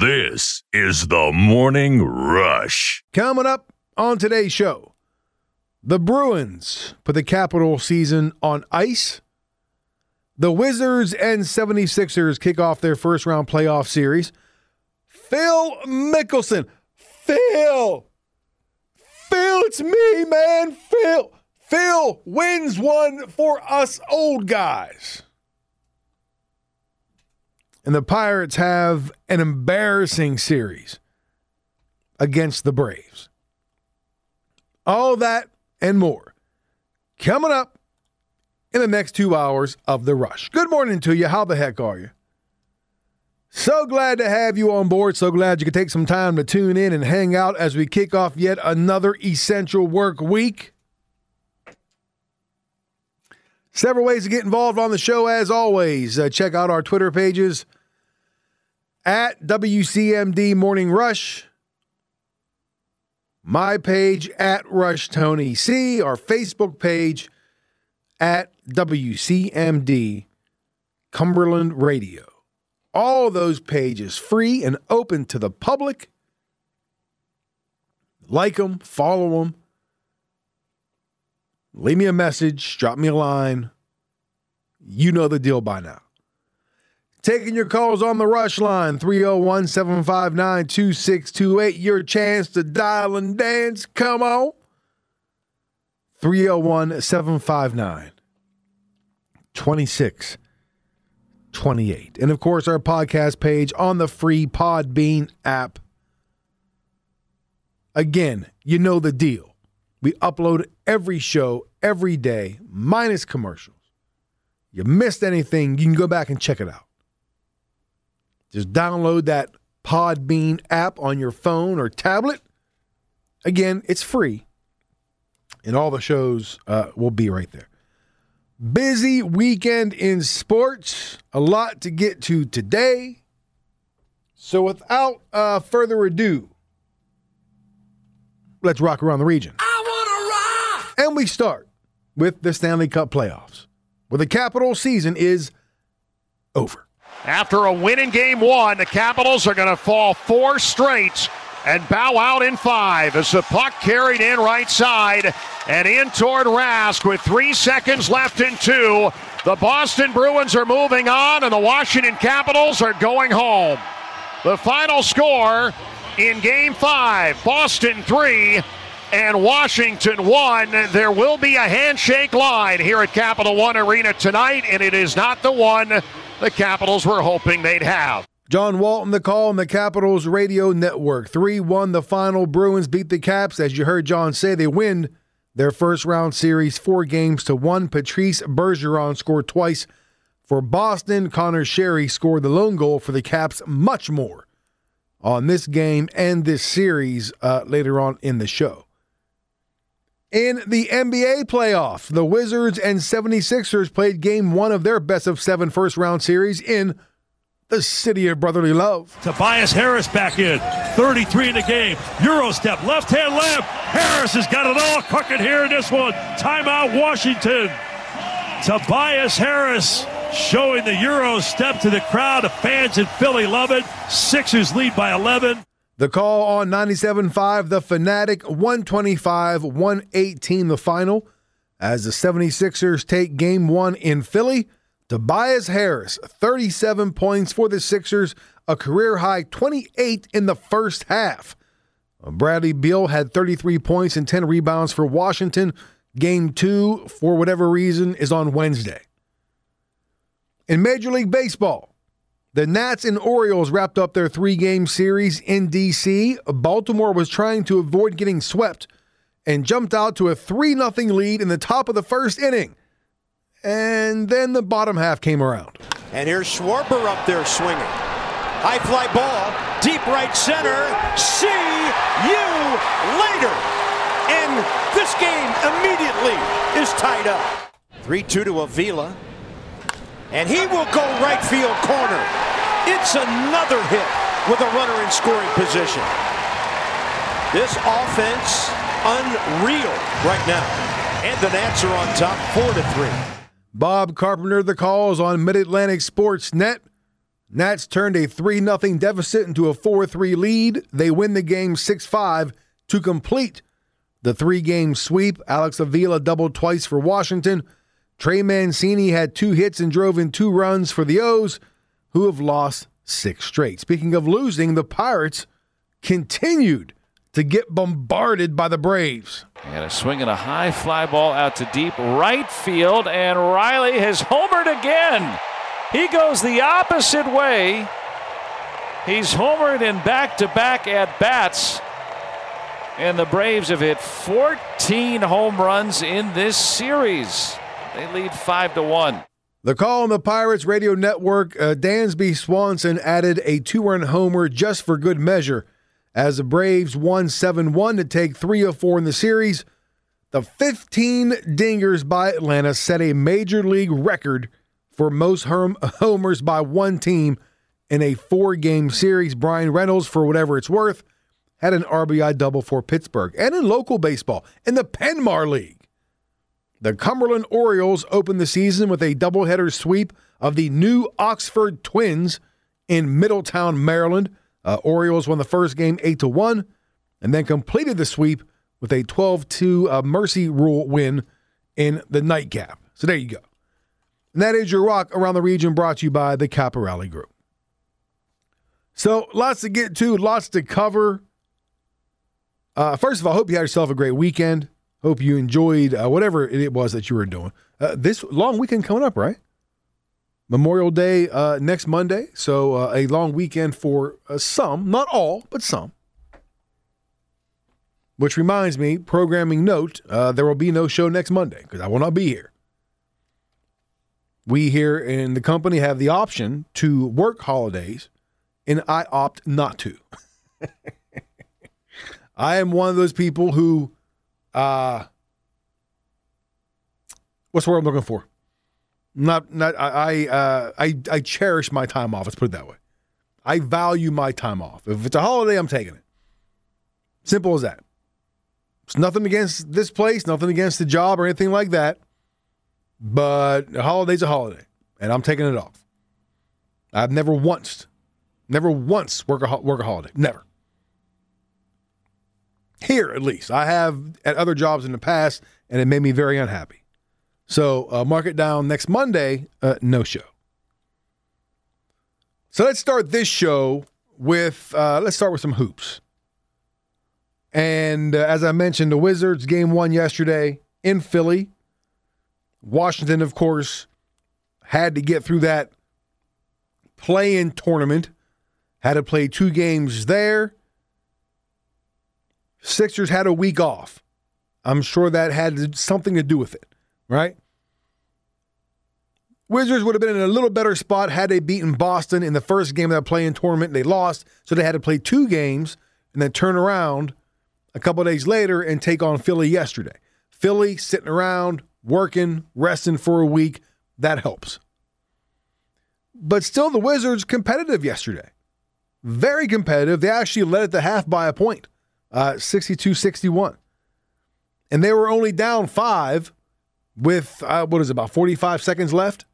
This is the Morning Rush. Coming up on today's show, the Bruins put the Capital season on ice. The Wizards and 76ers kick off their first round playoff series. Phil Mickelson. Phil. Phil, it's me, man. Phil. Phil wins one for us old guys. And the Pirates have an embarrassing series against the Braves. All that and more coming up in the next two hours of The Rush. Good morning to you. How the heck are you? So glad to have you on board. So glad you could take some time to tune in and hang out as we kick off yet another essential work week. Several ways to get involved on the show, as always. Uh, check out our Twitter pages at WCMD Morning Rush, my page at Rush Tony C, our Facebook page at WCMD Cumberland Radio. All those pages free and open to the public. Like them, follow them. Leave me a message, drop me a line. You know the deal by now. Taking your calls on the rush line 301 759 2628. Your chance to dial and dance. Come on. 301 759 2628. And of course, our podcast page on the free Podbean app. Again, you know the deal. We upload every show every day, minus commercials. You missed anything, you can go back and check it out. Just download that Podbean app on your phone or tablet. Again, it's free, and all the shows uh, will be right there. Busy weekend in sports, a lot to get to today. So, without uh, further ado, let's rock around the region. And we start with the Stanley Cup playoffs, where the Capital season is over. After a win in game one, the Capitals are going to fall four straight and bow out in five as the puck carried in right side and in toward Rask with three seconds left in two. The Boston Bruins are moving on and the Washington Capitals are going home. The final score in game five Boston three and Washington one. There will be a handshake line here at Capital One Arena tonight, and it is not the one the Capitals were hoping they'd have. John Walton, the call on the Capitals Radio Network. 3 1 the final. Bruins beat the Caps. As you heard John say, they win their first round series four games to one. Patrice Bergeron scored twice for Boston. Conor Sheary scored the lone goal for the Caps. Much more on this game and this series uh, later on in the show. In the NBA playoff, the Wizards and 76ers played game one of their best of seven first round series in the city of brotherly love. Tobias Harris back in. 33 in the game. Euro step, left hand lamp. Harris has got it all cooking here in this one. Timeout, Washington. Tobias Harris showing the Euro step to the crowd. The fans in Philly love it. Sixers lead by 11. The call on 97.5, the Fanatic, 125 118, the final. As the 76ers take game one in Philly, Tobias Harris, 37 points for the Sixers, a career high 28 in the first half. Bradley Beal had 33 points and 10 rebounds for Washington. Game two, for whatever reason, is on Wednesday. In Major League Baseball, the Nats and Orioles wrapped up their three game series in D.C. Baltimore was trying to avoid getting swept and jumped out to a 3 0 lead in the top of the first inning. And then the bottom half came around. And here's Schwarber up there swinging. High fly ball, deep right center. See you later. And this game immediately is tied up. 3 2 to Avila and he will go right field corner. It's another hit with a runner in scoring position. This offense unreal right now. And the Nats are on top 4 to 3. Bob Carpenter the calls on Mid-Atlantic Sports Net. Nats turned a 3 0 deficit into a 4 3 lead. They win the game 6 5 to complete the three game sweep. Alex Avila doubled twice for Washington. Trey Mancini had two hits and drove in two runs for the O's, who have lost six straight. Speaking of losing, the Pirates continued to get bombarded by the Braves. And a swing and a high fly ball out to deep right field, and Riley has homered again. He goes the opposite way. He's homered in back to back at bats. And the Braves have hit 14 home runs in this series. They lead 5 to 1. The call on the Pirates radio network, uh, Dansby Swanson added a two run homer just for good measure as the Braves won 7 1 to take 3 of 4 in the series. The 15 dingers by Atlanta set a major league record for most homers by one team in a four game series. Bryan Reynolds, for whatever it's worth, had an RBI double for Pittsburgh. And in local baseball, in the Penmar League, the Cumberland Orioles opened the season with a doubleheader sweep of the new Oxford Twins in Middletown, Maryland. Uh, Orioles won the first game 8 to 1 and then completed the sweep with a 12 2 uh, Mercy Rule win in the nightcap. So there you go. And that is your rock around the region brought to you by the Caporale Group. So lots to get to, lots to cover. Uh, first of all, hope you had yourself a great weekend. Hope you enjoyed uh, whatever it was that you were doing. Uh, this long weekend coming up, right? Memorial Day uh, next Monday. So uh, a long weekend for uh, some, not all, but some. Which reminds me, programming note, uh, there will be no show next Monday because I will not be here. We here in the company have the option to work holidays, and I opt not to. I am one of those people who uh what's the word I'm looking for? Not not I I uh, I I cherish my time off. Let's put it that way. I value my time off. If it's a holiday, I'm taking it. Simple as that. It's nothing against this place, nothing against the job or anything like that. But a holiday's a holiday, and I'm taking it off. I've never once, never once work a work a holiday. Never. Here, at least, I have at other jobs in the past, and it made me very unhappy. So uh, mark it down next Monday, uh, no show. So let's start this show with uh, let's start with some hoops. And uh, as I mentioned, the Wizards game one yesterday in Philly. Washington, of course, had to get through that play-in tournament. Had to play two games there. Sixers had a week off. I'm sure that had something to do with it, right? Wizards would have been in a little better spot had they beaten Boston in the first game of that play-in tournament. They lost, so they had to play two games and then turn around a couple days later and take on Philly yesterday. Philly sitting around, working, resting for a week, that helps. But still, the Wizards competitive yesterday. Very competitive. They actually led at the half by a point uh, 62 61. And they were only down five with, uh, what is it, about 45 seconds left?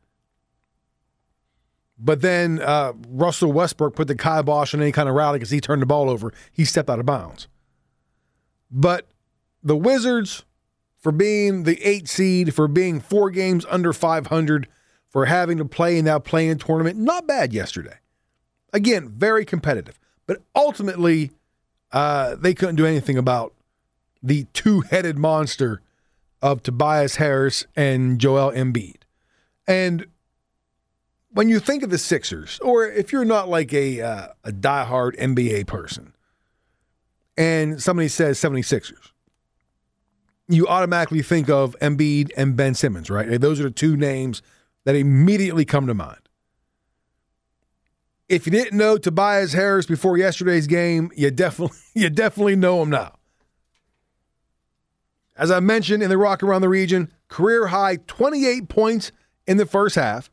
But then uh, Russell Westbrook put the kibosh on any kind of rally because he turned the ball over. He stepped out of bounds. But the Wizards, for being the eight seed, for being four games under 500, for having to play in that play-in tournament, not bad yesterday. Again, very competitive. But ultimately, uh, they couldn't do anything about the two headed monster of Tobias Harris and Joel Embiid. And when you think of the Sixers, or if you're not like a, uh, a diehard NBA person, and somebody says 76ers, you automatically think of Embiid and Ben Simmons, right? Those are the two names that immediately come to mind. If you didn't know Tobias Harris before yesterday's game, you definitely you definitely know him now. As I mentioned in the Rock Around the Region, career high 28 points in the first half,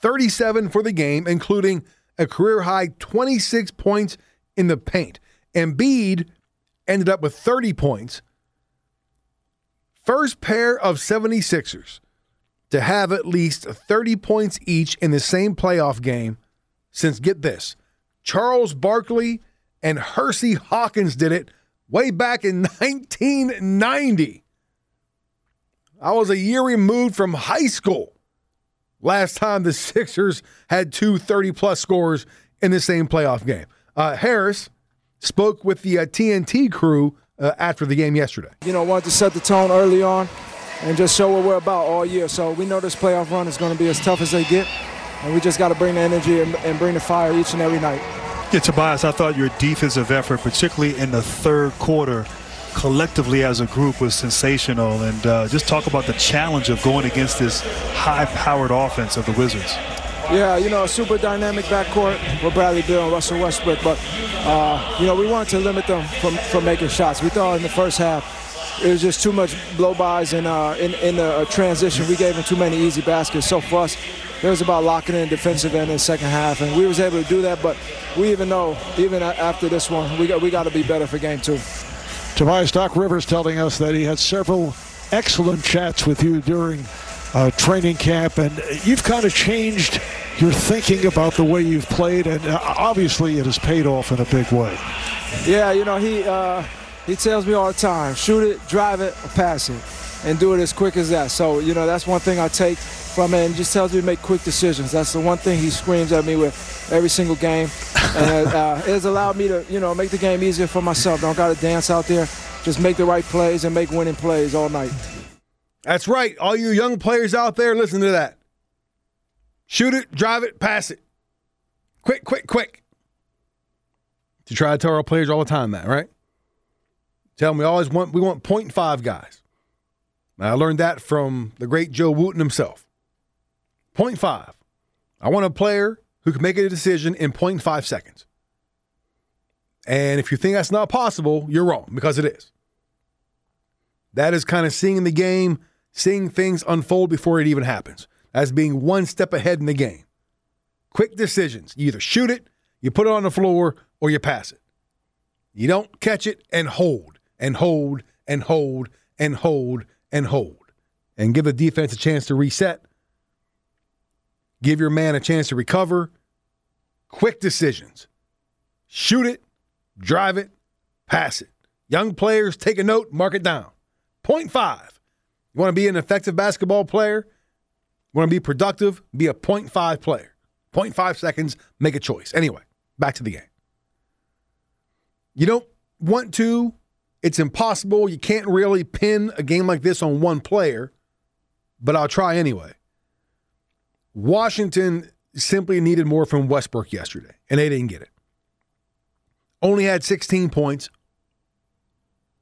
37 for the game, including a career high 26 points in the paint. Embiid ended up with 30 points. First pair of 76ers to have at least 30 points each in the same playoff game since, get this, Charles Barkley and Hersey Hawkins did it way back in 1990. I was a year removed from high school last time the Sixers had two 30 plus scores in the same playoff game. Uh, Harris spoke with the uh, TNT crew uh, after the game yesterday. You know, wanted to set the tone early on and just show what we're about all year. So we know this playoff run is going to be as tough as they get, and we just got to bring the energy and, and bring the fire each and every night. Yeah, Tobias, I thought your defensive effort, particularly in the third quarter, collectively as a group was sensational. And uh, just talk about the challenge of going against this high-powered offense of the Wizards. Yeah, you know, a super dynamic backcourt with Bradley Beal and Russell Westbrook. But, uh, you know, we wanted to limit them from, from making shots. We thought in the first half it was just too much blow-bys and uh, in, in the transition. We gave them too many easy baskets. So for us, it was about locking in defensive end in the second half, and we was able to do that. But we even know, even after this one, we got we got to be better for game two. Tobias Doc Rivers telling us that he had several excellent chats with you during uh, training camp, and you've kind of changed your thinking about the way you've played, and uh, obviously it has paid off in a big way. Yeah, you know he uh, he tells me all the time, shoot it, drive it, or pass it, and do it as quick as that. So you know that's one thing I take from it, and just tells me to make quick decisions. That's the one thing he screams at me with every single game, and uh, it has allowed me to you know make the game easier for myself. Don't got to dance out there, just make the right plays and make winning plays all night. That's right. All you young players out there, listen to that. Shoot it, drive it, pass it. Quick, quick, quick. To try to tell our players all the time that, right? Tell them we always want we want point five guys. And I learned that from the great Joe Wooten himself. Point five. I want a player who can make a decision in 0.5 seconds. And if you think that's not possible, you're wrong because it is. That is kind of seeing the game seeing things unfold before it even happens, as being one step ahead in the game. Quick decisions. You either shoot it, you put it on the floor, or you pass it. You don't catch it and hold and hold and hold and hold and hold and give the defense a chance to reset. Give your man a chance to recover. Quick decisions. Shoot it, drive it, pass it. Young players, take a note, mark it down. Point five. You want to be an effective basketball player? You want to be productive? Be a 0.5 player. 0.5 seconds, make a choice. Anyway, back to the game. You don't want to, it's impossible. You can't really pin a game like this on one player, but I'll try anyway. Washington simply needed more from Westbrook yesterday, and they didn't get it. Only had 16 points,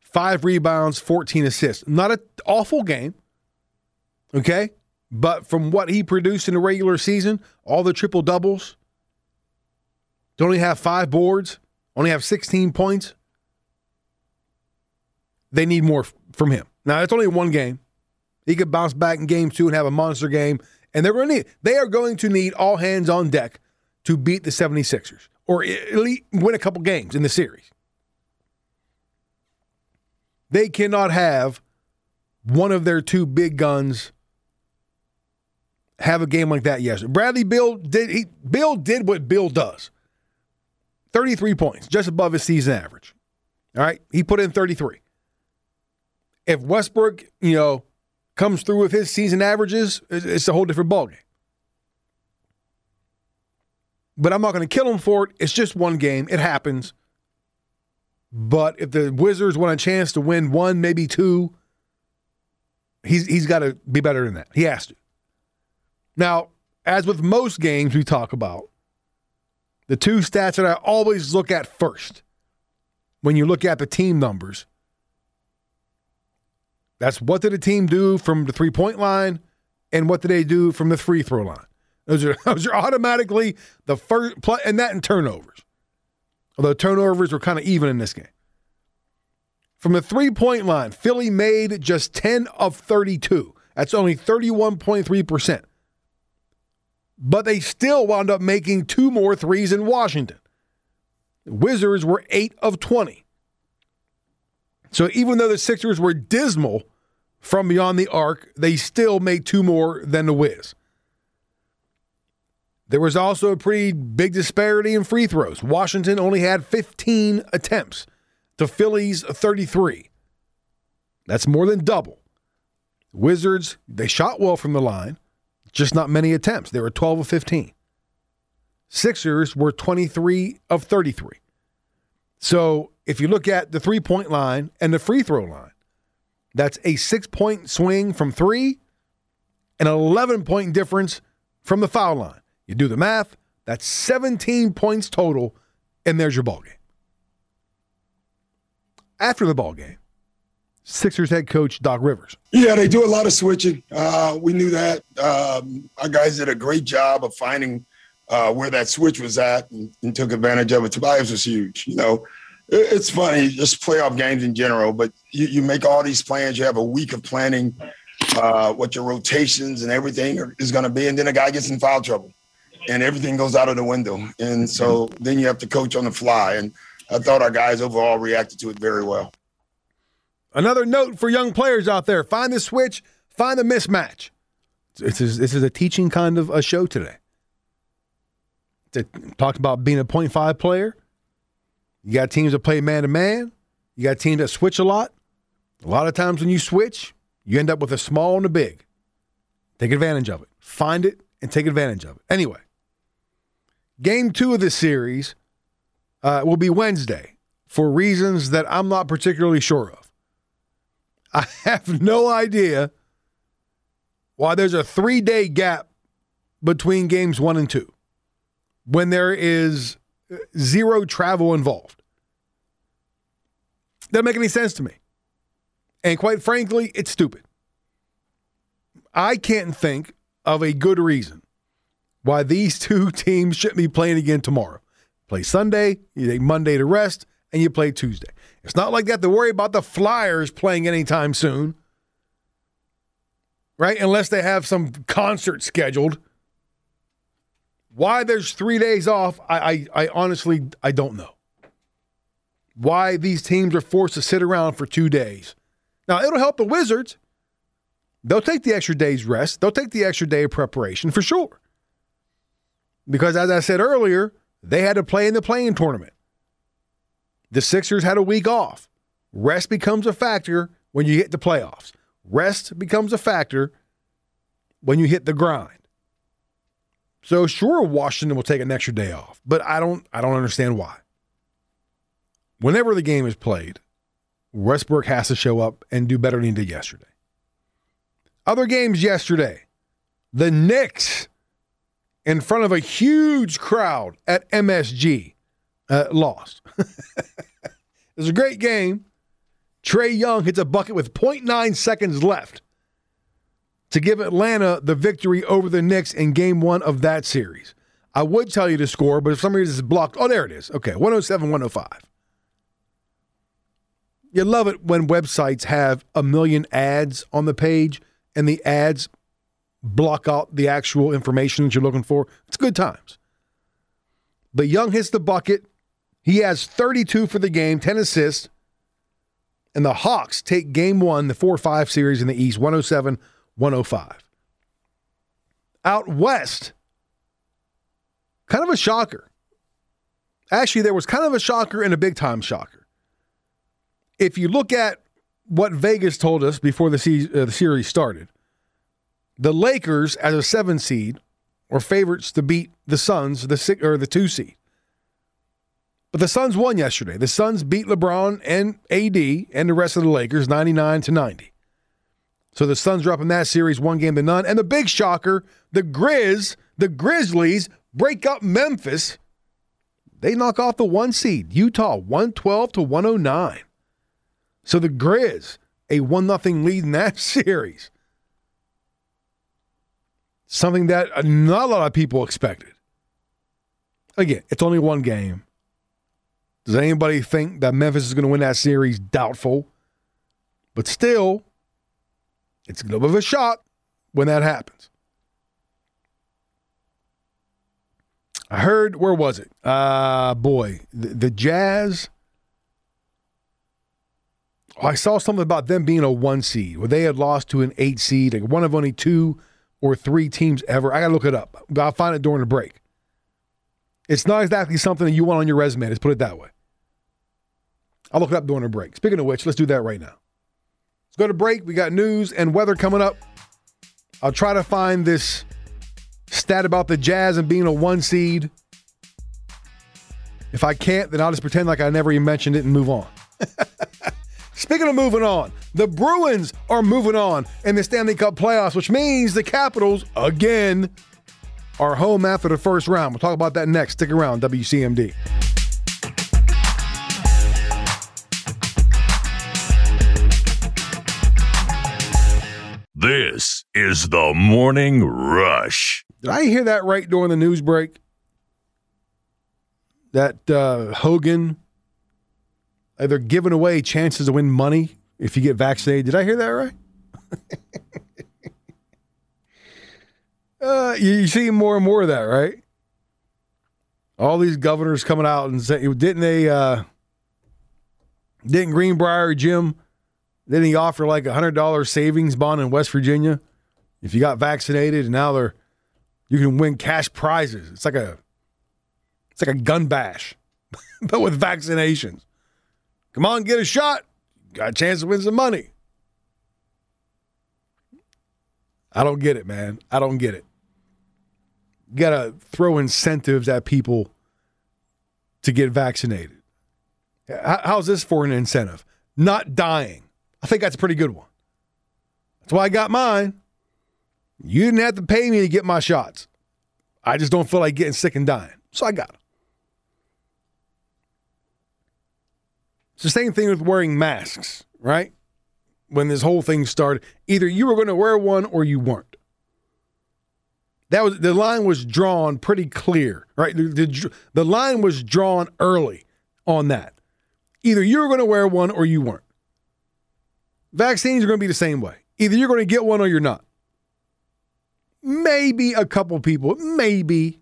five rebounds, 14 assists. Not an awful game, okay? But from what he produced in the regular season, all the triple doubles, to only have five boards, only have 16 points, they need more from him. Now, it's only one game. He could bounce back in game two and have a monster game. And they're going to need, they are going to need all hands on deck to beat the 76ers or win a couple games in the series. They cannot have one of their two big guns have a game like that yesterday. Bradley Beal did he Beal did what Beal does. 33 points, just above his season average. All right. He put in 33. If Westbrook, you know, comes through with his season averages, it's a whole different ballgame. But I'm not going to kill him for it. It's just one game. It happens. But if the Wizards want a chance to win one, maybe two, he's he's got to be better than that. He has to. Now, as with most games we talk about, the two stats that I always look at first when you look at the team numbers. That's what did the team do from the three point line and what did they do from the free throw line. Those are, those are automatically the first play, and that in turnovers. Although turnovers were kind of even in this game. From the three point line, Philly made just 10 of 32. That's only 31.3%. But they still wound up making two more threes in Washington. The Wizards were 8 of 20. So even though the Sixers were dismal from beyond the arc, they still made two more than the Wiz. There was also a pretty big disparity in free throws. Washington only had 15 attempts to Philly's 33. That's more than double. Wizards, they shot well from the line, just not many attempts. They were 12 of 15. Sixers were 23 of 33. So if you look at the three point line and the free throw line, that's a six point swing from three and an 11 point difference from the foul line. You do the math, that's 17 points total, and there's your ball game. After the ball game, Sixers head coach Doc Rivers. Yeah, they do a lot of switching. Uh, we knew that. Um, our guys did a great job of finding uh, where that switch was at and, and, took advantage of it. Tobias was huge. You know, it, it's funny, just playoff games in general, but you, you, make all these plans. You have a week of planning uh, what your rotations and everything is going to be, and then a guy gets in foul trouble and everything goes out of the window. And so then you have to coach on the fly. And I thought our guys overall reacted to it very well. Another note for young players out there find the switch, find the mismatch. This is, this is a teaching kind of a show today. To talk about being a point five player. You got teams that play man to man. You got teams that switch a lot. A lot of times when you switch, you end up with a small and a big. Take advantage of it. Find it and take advantage of it. Anyway, Game two of this series uh, will be Wednesday for reasons that I'm not particularly sure of. I have no idea why there's a three day gap between games one and two when there is zero travel involved. Doesn't make any sense to me. And quite frankly, it's stupid. I can't think of a good reason why these two teams shouldn't be playing again tomorrow. Play Sunday, you take Monday to rest, and you play Tuesday. It's not like that to worry about the Flyers playing anytime soon, right? Unless they have some concert scheduled. Why there's three days off, I, I, I honestly I don't know. Why these teams are forced to sit around for two days. Now it'll help the Wizards. They'll take the extra day's rest. They'll take the extra day of preparation for sure. Because as I said earlier, they had to play in the play-in tournament. The Sixers had a week off. Rest becomes a factor when you hit the playoffs. Rest becomes a factor when you hit the grind. So sure Washington will take an extra day off, but I don't I don't understand why. Whenever the game is played, Westbrook has to show up and do better than he did yesterday. Other games yesterday. The Knicks in front of a huge crowd at MSG uh, lost. it was a great game. Trae Young hits a bucket with 0.9 seconds left to give Atlanta the victory over the Knicks in game one of that series. I would tell you the score, but if some reason it's blocked, oh, there it is. Okay, 107 105. You love it when websites have a million ads on the page and the ads block out the actual information that you're looking for. It's good times. But Young hits the bucket. He has 32 for the game, 10 assists. And the Hawks take game one, the 4 5 series in the East, 107 105. Out west, kind of a shocker. Actually, there was kind of a shocker and a big time shocker. If you look at what Vegas told us before the, se- uh, the series started, the Lakers, as a seven seed, were favorites to beat the Suns, the six, or the two seed. But the Suns won yesterday. The Suns beat LeBron and AD and the rest of the Lakers 99 to 90. So the Suns are up in that series one game to none. And the big shocker, the Grizz, the Grizzlies break up Memphis. They knock off the one seed, Utah, 112 to 109. So the Grizz, a 1 0 lead in that series something that not a lot of people expected. Again, it's only one game. Does anybody think that Memphis is going to win that series? Doubtful. But still, it's a little bit of a shot when that happens. I heard, where was it? Uh, boy, the, the Jazz I saw something about them being a one seed where they had lost to an eight seed, like one of only two or three teams ever. I got to look it up. I'll find it during the break. It's not exactly something that you want on your resume. Let's put it that way. I'll look it up during the break. Speaking of which, let's do that right now. Go to break. We got news and weather coming up. I'll try to find this stat about the Jazz and being a one seed. If I can't, then I'll just pretend like I never even mentioned it and move on. Speaking of moving on, the Bruins are moving on in the Stanley Cup playoffs, which means the Capitals, again, are home after the first round. We'll talk about that next. Stick around, WCMD. Is the Morning Rush. Did I hear that right during the news break? That uh, Hogan, they're giving away chances to win money if you get vaccinated. Did I hear that right? uh, you, you see more and more of that, right? All these governors coming out and saying, didn't they, uh, didn't Greenbrier Jim, didn't he offer like a $100 savings bond in West Virginia if you got vaccinated and now they're, you can win cash prizes. It's like a, it's like a gun bash, but with vaccinations. Come on, get a shot. Got a chance to win some money. I don't get it, man. I don't get it. You got to throw incentives at people to get vaccinated. How's this for an incentive? Not dying. I think that's a pretty good one. That's why I got mine. You didn't have to pay me to get my shots. I just don't feel like getting sick and dying. So I got them. It's the same thing with wearing masks, right? When this whole thing started, either you were going to wear one or you weren't. That was the line was drawn pretty clear, right? The, the, the line was drawn early on that. Either you were going to wear one or you weren't. Vaccines are going to be the same way. Either you're going to get one or you're not. Maybe a couple people, maybe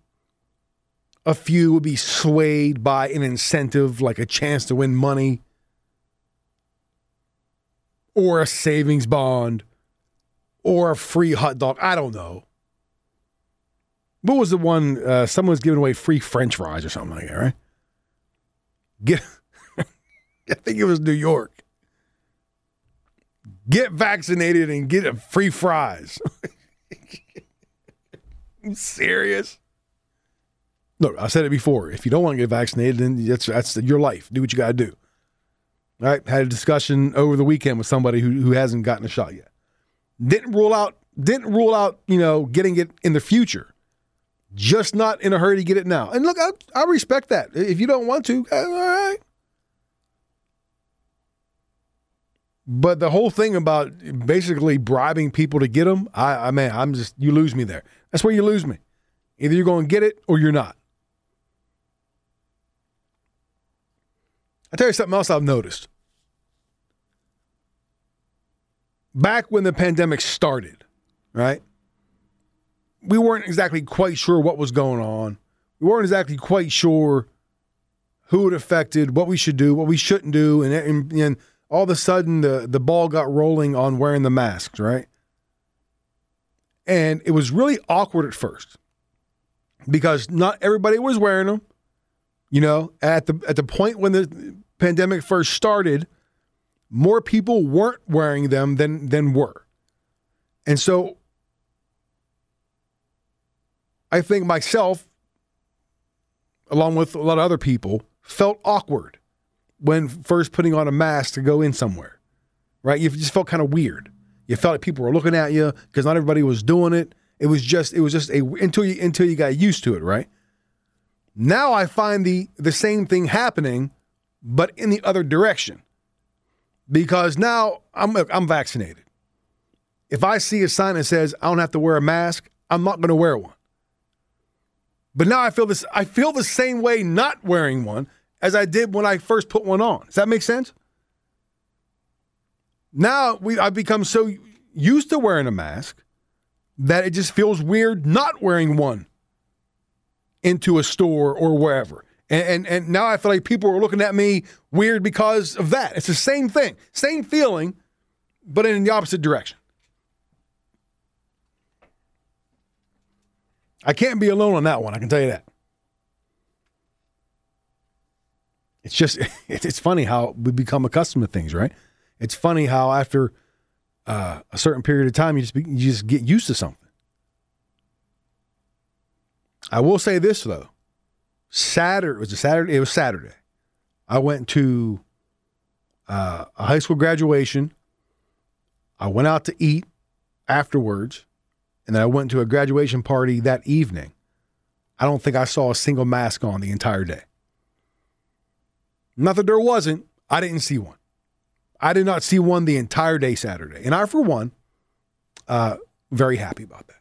a few would be swayed by an incentive like a chance to win money or a savings bond or a free hot dog. I don't know. What was the one? Uh, someone was giving away free French fries or something like that, right? Get, I think it was New York. Get vaccinated and get a free fries. you serious? Look, I said it before. If you don't want to get vaccinated, then that's that's your life. Do what you got to do. All right. Had a discussion over the weekend with somebody who, who hasn't gotten a shot yet. Didn't rule out didn't rule out, you know, getting it in the future. Just not in a hurry to get it now. And look, I, I respect that. If you don't want to, all right. But the whole thing about basically bribing people to get them, I, I man, I'm just you lose me there. That's where you lose me. Either you're going to get it or you're not. I'll tell you something else I've noticed. Back when the pandemic started, right? We weren't exactly quite sure what was going on. We weren't exactly quite sure who it affected, what we should do, what we shouldn't do, and, and, and all of a sudden the, the ball got rolling on wearing the masks, right? And it was really awkward at first because not everybody was wearing them. You know, at the at the point when the pandemic first started, more people weren't wearing them than than were. And so I think myself along with a lot of other people felt awkward when first putting on a mask to go in somewhere. Right? You just felt kind of weird. You felt like people were looking at you because not everybody was doing it. It was just it was just a until you until you got used to it, right? Now I find the the same thing happening, but in the other direction. Because now I'm I'm vaccinated. If I see a sign that says I don't have to wear a mask, I'm not going to wear one. But now I feel this I feel the same way not wearing one as I did when I first put one on. Does that make sense? Now we I've become so used to wearing a mask that it just feels weird not wearing one into a store or wherever. And, and and now I feel like people are looking at me weird because of that. It's the same thing, same feeling, but in the opposite direction. I can't be alone on that one. I can tell you that. It's just it's funny how we become accustomed to things, right? It's funny how after uh, a certain period of time you just be, you just get used to something. I will say this though. Saturday was a Saturday. It was Saturday. I went to uh, a high school graduation. I went out to eat afterwards, and then I went to a graduation party that evening. I don't think I saw a single mask on the entire day. Not that there wasn't. I didn't see one. I did not see one the entire day Saturday, and I, for one, uh, very happy about that.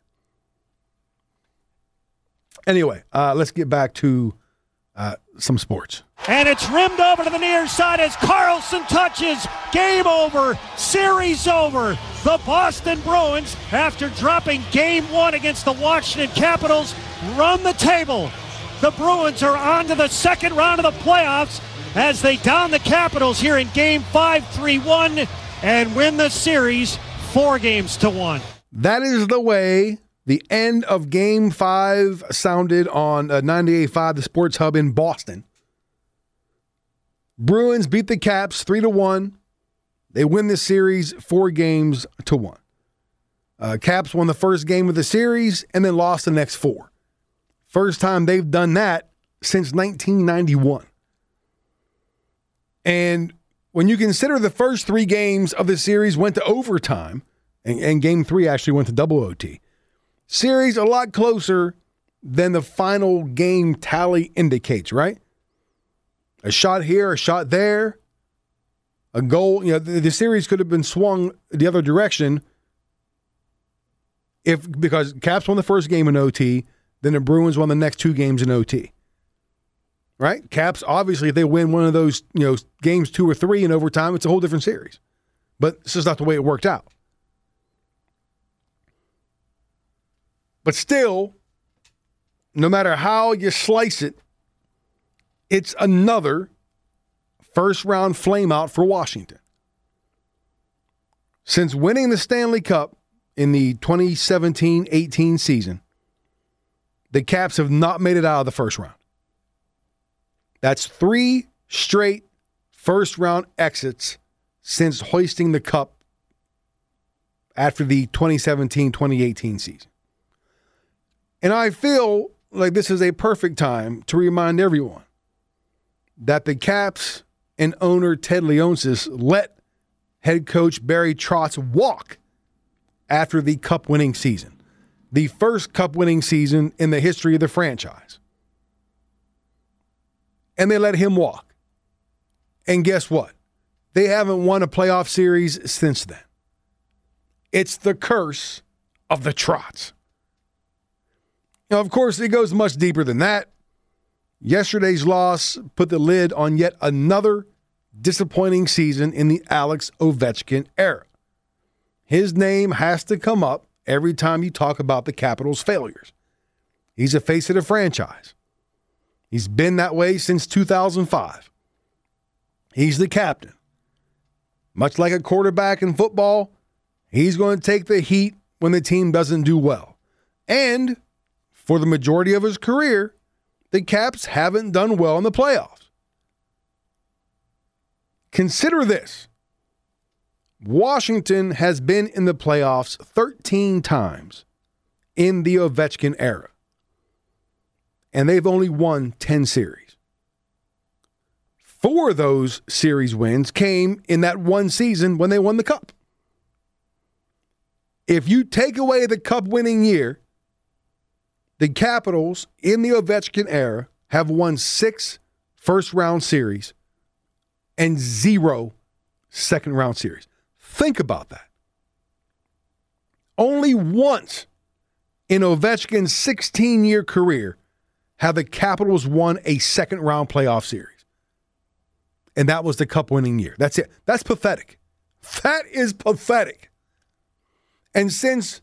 Anyway, uh, let's get back to uh, some sports. And it's rimmed over to the near side as Carlson touches. Game over. Series over. The Boston Bruins, after dropping game one against the Washington Capitals, run the table. The Bruins are on to the second round of the playoffs as they down the Capitals here in game five, 3 1, and win the series four games to one. That is the way the end of game five sounded on uh, 98.5, the Sports Hub in Boston. Bruins beat the Caps 3 to 1. They win the series four games to one. Uh, Caps won the first game of the series and then lost the next four. First time they've done that since 1991. And when you consider the first three games of the series went to overtime, and, and game three actually went to double OT, series a lot closer than the final game tally indicates, right? A shot here, a shot there, a goal. You know, the, the series could have been swung the other direction if because Caps won the first game in OT, then the Bruins won the next two games in OT. Right? Caps obviously if they win one of those, you know, games 2 or 3 in overtime, it's a whole different series. But this is not the way it worked out. But still, no matter how you slice it, it's another first round flameout for Washington. Since winning the Stanley Cup in the 2017 18 season, the Caps have not made it out of the first round. That's three straight first round exits since hoisting the cup after the 2017 2018 season. And I feel like this is a perfect time to remind everyone that the Caps and owner Ted Leonsis let head coach Barry Trotz walk after the cup winning season, the first cup winning season in the history of the franchise. And they let him walk. And guess what? They haven't won a playoff series since then. It's the curse of the Trotz. Now, of course, it goes much deeper than that. Yesterday's loss put the lid on yet another disappointing season in the Alex Ovechkin era. His name has to come up every time you talk about the Capitals' failures. He's a face of the franchise. He's been that way since 2005. He's the captain. Much like a quarterback in football, he's going to take the heat when the team doesn't do well. And for the majority of his career, the Caps haven't done well in the playoffs. Consider this Washington has been in the playoffs 13 times in the Ovechkin era, and they've only won 10 series. Four of those series wins came in that one season when they won the Cup. If you take away the Cup winning year, the Capitals in the Ovechkin era have won six first round series and zero second round series. Think about that. Only once in Ovechkin's 16 year career have the Capitals won a second round playoff series. And that was the cup winning year. That's it. That's pathetic. That is pathetic. And since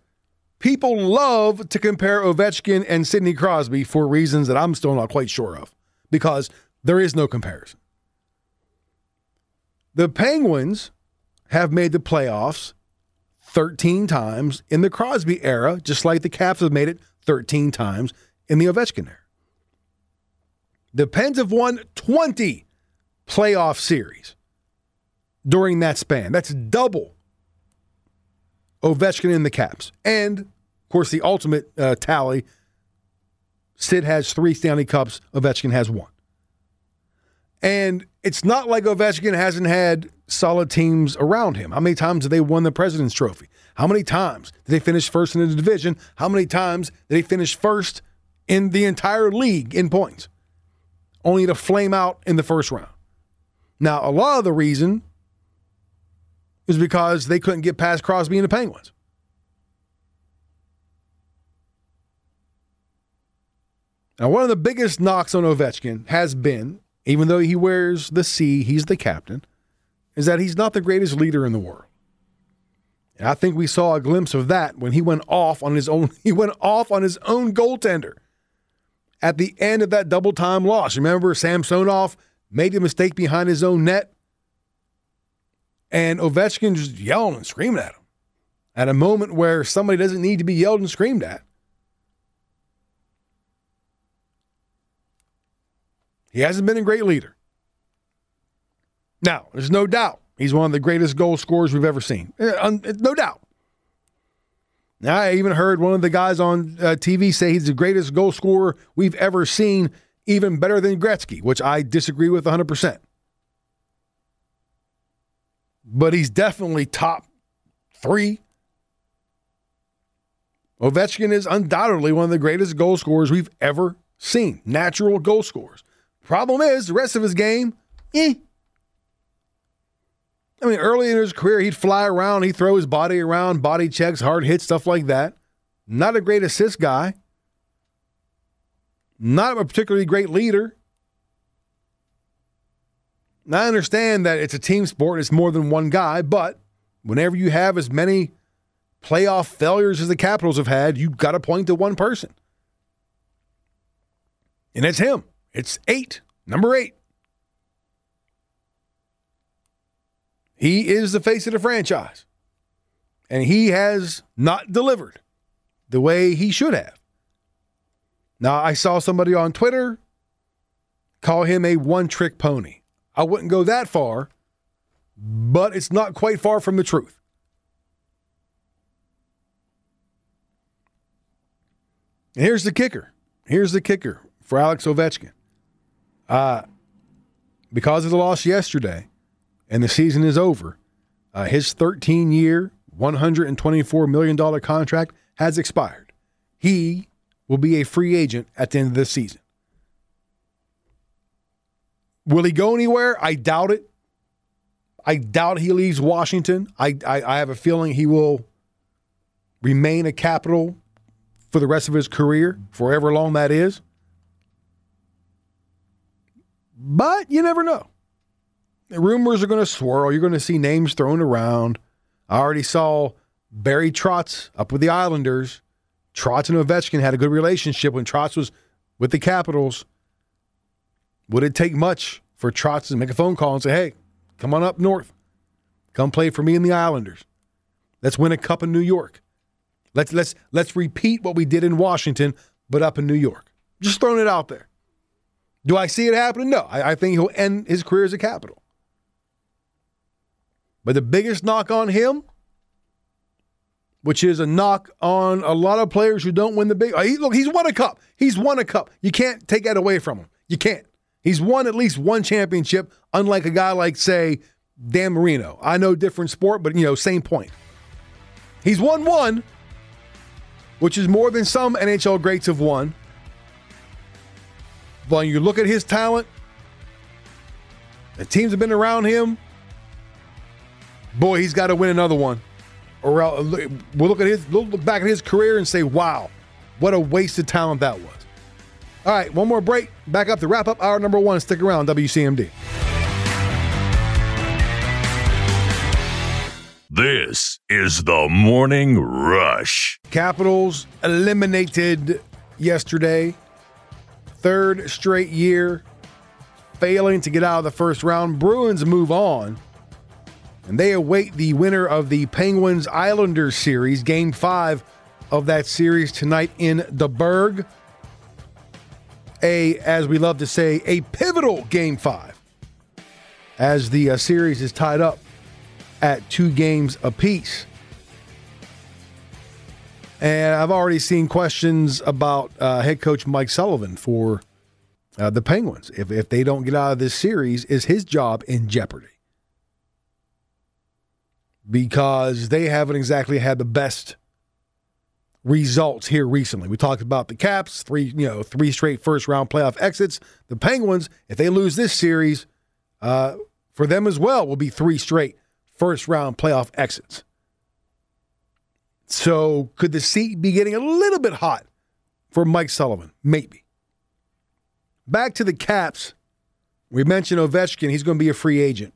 people love to compare Ovechkin and Sidney Crosby for reasons that I'm still not quite sure of, because there is no comparison. The Penguins have made the playoffs 13 times in the Crosby era, just like the Caps have made it 13 times in the Ovechkin era. The Pens have won 20 playoff series during that span. That's double Ovechkin in the Caps. And, of course, the ultimate uh, tally Sid has three Stanley Cups, Ovechkin has one. And it's not like Ovechkin hasn't had solid teams around him. How many times have they won the President's Trophy? How many times did they finish first in the division? How many times did they finish first in the entire league in points? Only to flame out in the first round. Now, a lot of the reason is because they couldn't get past Crosby and the Penguins. Now, one of the biggest knocks on Ovechkin has been, even though he wears the C, he's the captain, is that he's not the greatest leader in the world. And I think we saw a glimpse of that when he went off on his own. He went off on his own goaltender at the end of that double time loss. Remember, Samsonov made a mistake behind his own net, and Ovechkin just yelling and screaming at him at a moment where somebody doesn't need to be yelled and screamed at. He hasn't been a great leader. Now, there's no doubt he's one of the greatest goal scorers we've ever seen. Uh, no doubt. Now, I even heard one of the guys on uh, TV say he's the greatest goal scorer we've ever seen, even better than Gretzky, which I disagree with 100%. But he's definitely top three. Ovechkin is undoubtedly one of the greatest goal scorers we've ever seen, natural goal scorers. Problem is, the rest of his game, eh. I mean, early in his career, he'd fly around, he'd throw his body around, body checks, hard hits, stuff like that. Not a great assist guy. Not a particularly great leader. Now, I understand that it's a team sport, it's more than one guy, but whenever you have as many playoff failures as the Capitals have had, you've got to point to one person. And it's him. It's eight, number eight. He is the face of the franchise. And he has not delivered the way he should have. Now, I saw somebody on Twitter call him a one trick pony. I wouldn't go that far, but it's not quite far from the truth. And here's the kicker. Here's the kicker for Alex Ovechkin. Uh, because of the loss yesterday and the season is over, uh, his 13 year, $124 million contract has expired. He will be a free agent at the end of this season. Will he go anywhere? I doubt it. I doubt he leaves Washington. I, I, I have a feeling he will remain a capital for the rest of his career, forever long that is. But you never know. Rumors are going to swirl. You're going to see names thrown around. I already saw Barry Trotz up with the Islanders. Trotz and Ovechkin had a good relationship when Trotz was with the Capitals. Would it take much for Trotz to make a phone call and say, hey, come on up north. Come play for me and the Islanders. Let's win a cup in New York. Let's let's let's repeat what we did in Washington, but up in New York. Just throwing it out there. Do I see it happening? No. I, I think he'll end his career as a capital. But the biggest knock on him, which is a knock on a lot of players who don't win the big. Look, he's won a cup. He's won a cup. You can't take that away from him. You can't. He's won at least one championship, unlike a guy like, say, Dan Marino. I know different sport, but you know, same point. He's won one, which is more than some NHL greats have won. When you look at his talent, the teams have been around him. Boy, he's got to win another one, or else, we'll look at his look back at his career and say, "Wow, what a waste of talent that was." All right, one more break. Back up to wrap up hour number one. Stick around, WCMD. This is the Morning Rush. Capitals eliminated yesterday third straight year failing to get out of the first round. Bruins move on. And they await the winner of the Penguins Islanders series, game five of that series tonight in the Burgh. A, as we love to say, a pivotal game five as the uh, series is tied up at two games apiece. And I've already seen questions about uh, head coach Mike Sullivan for uh, the Penguins. If, if they don't get out of this series, is his job in jeopardy? Because they haven't exactly had the best results here recently. We talked about the Caps, three you know three straight first round playoff exits. The Penguins, if they lose this series, uh, for them as well will be three straight first round playoff exits. So could the seat be getting a little bit hot for Mike Sullivan? Maybe. Back to the Caps. We mentioned Ovechkin. He's going to be a free agent.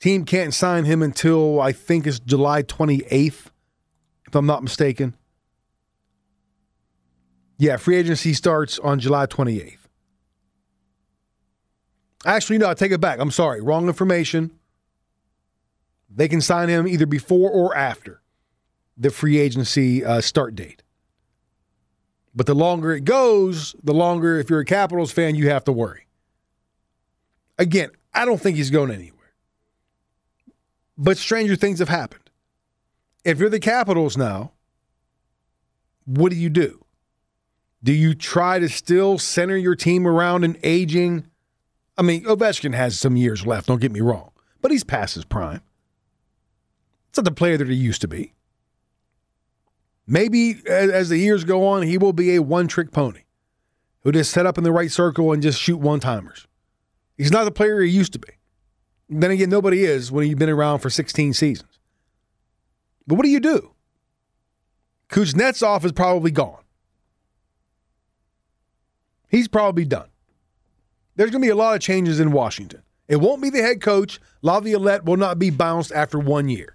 Team can't sign him until I think it's July 28th, if I'm not mistaken. Yeah, free agency starts on July 28th. Actually, no, I take it back. I'm sorry. Wrong information. They can sign him either before or after the free agency uh, start date. But the longer it goes, the longer, if you're a Capitals fan, you have to worry. Again, I don't think he's going anywhere. But stranger things have happened. If you're the Capitals now, what do you do? Do you try to still center your team around an aging? I mean, Ovechkin has some years left, don't get me wrong, but he's past his prime. It's not the player that he used to be. Maybe as the years go on, he will be a one trick pony who just set up in the right circle and just shoot one timers. He's not the player he used to be. Then again, nobody is when you've been around for 16 seasons. But what do you do? Kuznetsov is probably gone. He's probably done. There's going to be a lot of changes in Washington. It won't be the head coach. Laviolette will not be bounced after one year.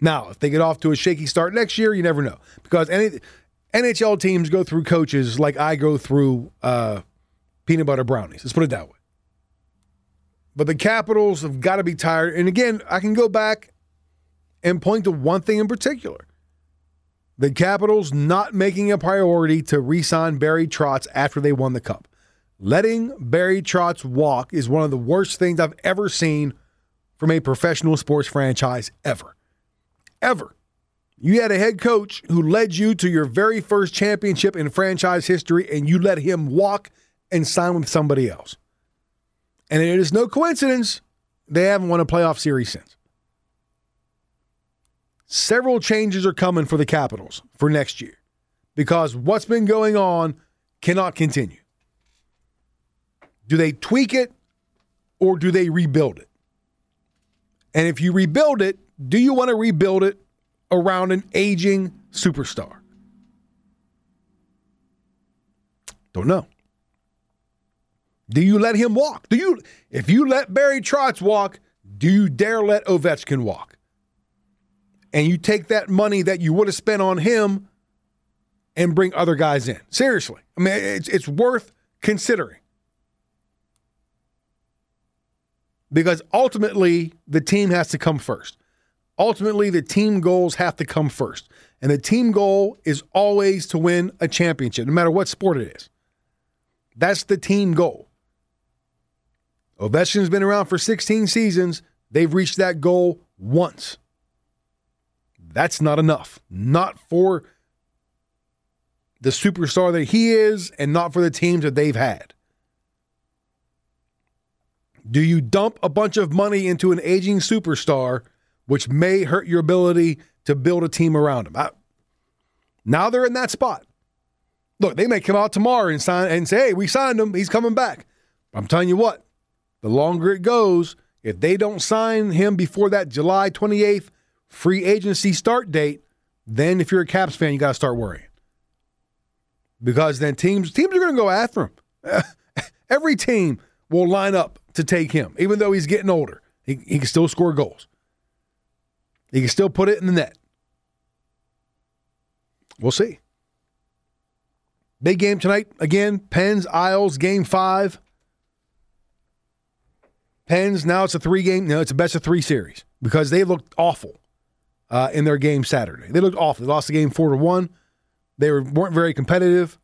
Now, if they get off to a shaky start next year, you never know because any NHL teams go through coaches like I go through uh, peanut butter brownies. Let's put it that way. But the Capitals have got to be tired. And again, I can go back and point to one thing in particular. The Capitals not making a priority to re sign Barry Trotz after they won the Cup. Letting Barry Trotz walk is one of the worst things I've ever seen from a professional sports franchise ever ever. You had a head coach who led you to your very first championship in franchise history, and you let him walk and sign with somebody else. And it is no coincidence they haven't won a playoff series since. Several changes are coming for the Capitals for next year because what's been going on cannot continue. Do they tweak it or do they rebuild it? And if you rebuild it, do you want to rebuild it around an aging superstar? Don't know. Do you let him walk? Do you if you let Barry Trotz walk, do you dare let Ovechkin walk? And you take that money that you would have spent on him and bring other guys in. Seriously. I mean it's it's worth considering. Because ultimately the team has to come first ultimately the team goals have to come first. And the team goal is always to win a championship, no matter what sport it is. That's the team goal. Ovechkin's been around for 16 seasons. They've reached that goal once. That's not enough. Not for the superstar that he is, and not for the teams that they've had. Do you dump a bunch of money into an aging superstar which may hurt your ability to build a team around him. I, now they're in that spot. Look, they may come out tomorrow and sign and say, "Hey, we signed him. He's coming back." I'm telling you what, the longer it goes, if they don't sign him before that July 28th free agency start date, then if you're a Caps fan, you got to start worrying. Because then teams teams are going to go after him. Every team will line up to take him, even though he's getting older. He, he can still score goals. He can still put it in the net. We'll see. Big game tonight. Again, Pens, Isles, game five. Pens, now it's a three game, no, it's a best of three series because they looked awful uh, in their game Saturday. They looked awful. They lost the game four to one. They were, weren't very competitive.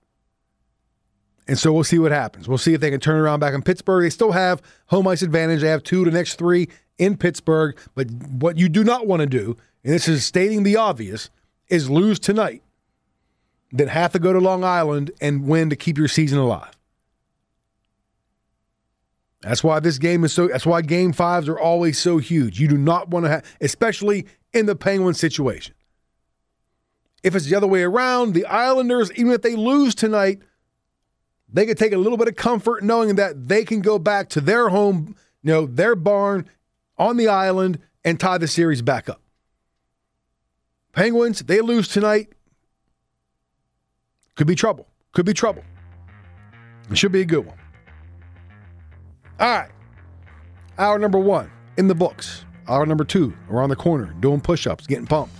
And so we'll see what happens. We'll see if they can turn around back in Pittsburgh. They still have home ice advantage. They have two to the next three in Pittsburgh. But what you do not want to do, and this is stating the obvious, is lose tonight, then have to go to Long Island and win to keep your season alive. That's why this game is so. That's why game fives are always so huge. You do not want to have, especially in the Penguin situation. If it's the other way around, the Islanders, even if they lose tonight, they could take a little bit of comfort knowing that they can go back to their home, you know, their barn on the island and tie the series back up. Penguins, they lose tonight. Could be trouble. Could be trouble. It should be a good one. All right. Hour number one in the books. Hour number two around the corner, doing push ups, getting pumped.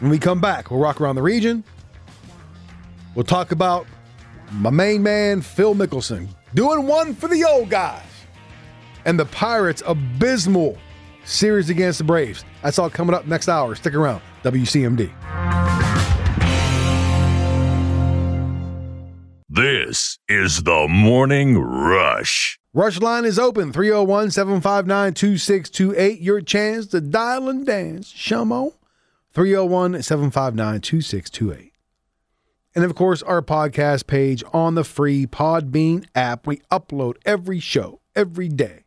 When we come back, we'll rock around the region. We'll talk about my main man, Phil Mickelson, doing one for the old guys. And the Pirates' abysmal series against the Braves. That's all coming up next hour. Stick around. WCMD. This is the Morning Rush. Rush line is open 301 759 2628. Your chance to dial and dance. Shamo 301 759 2628. And of course, our podcast page on the free Podbean app. We upload every show every day,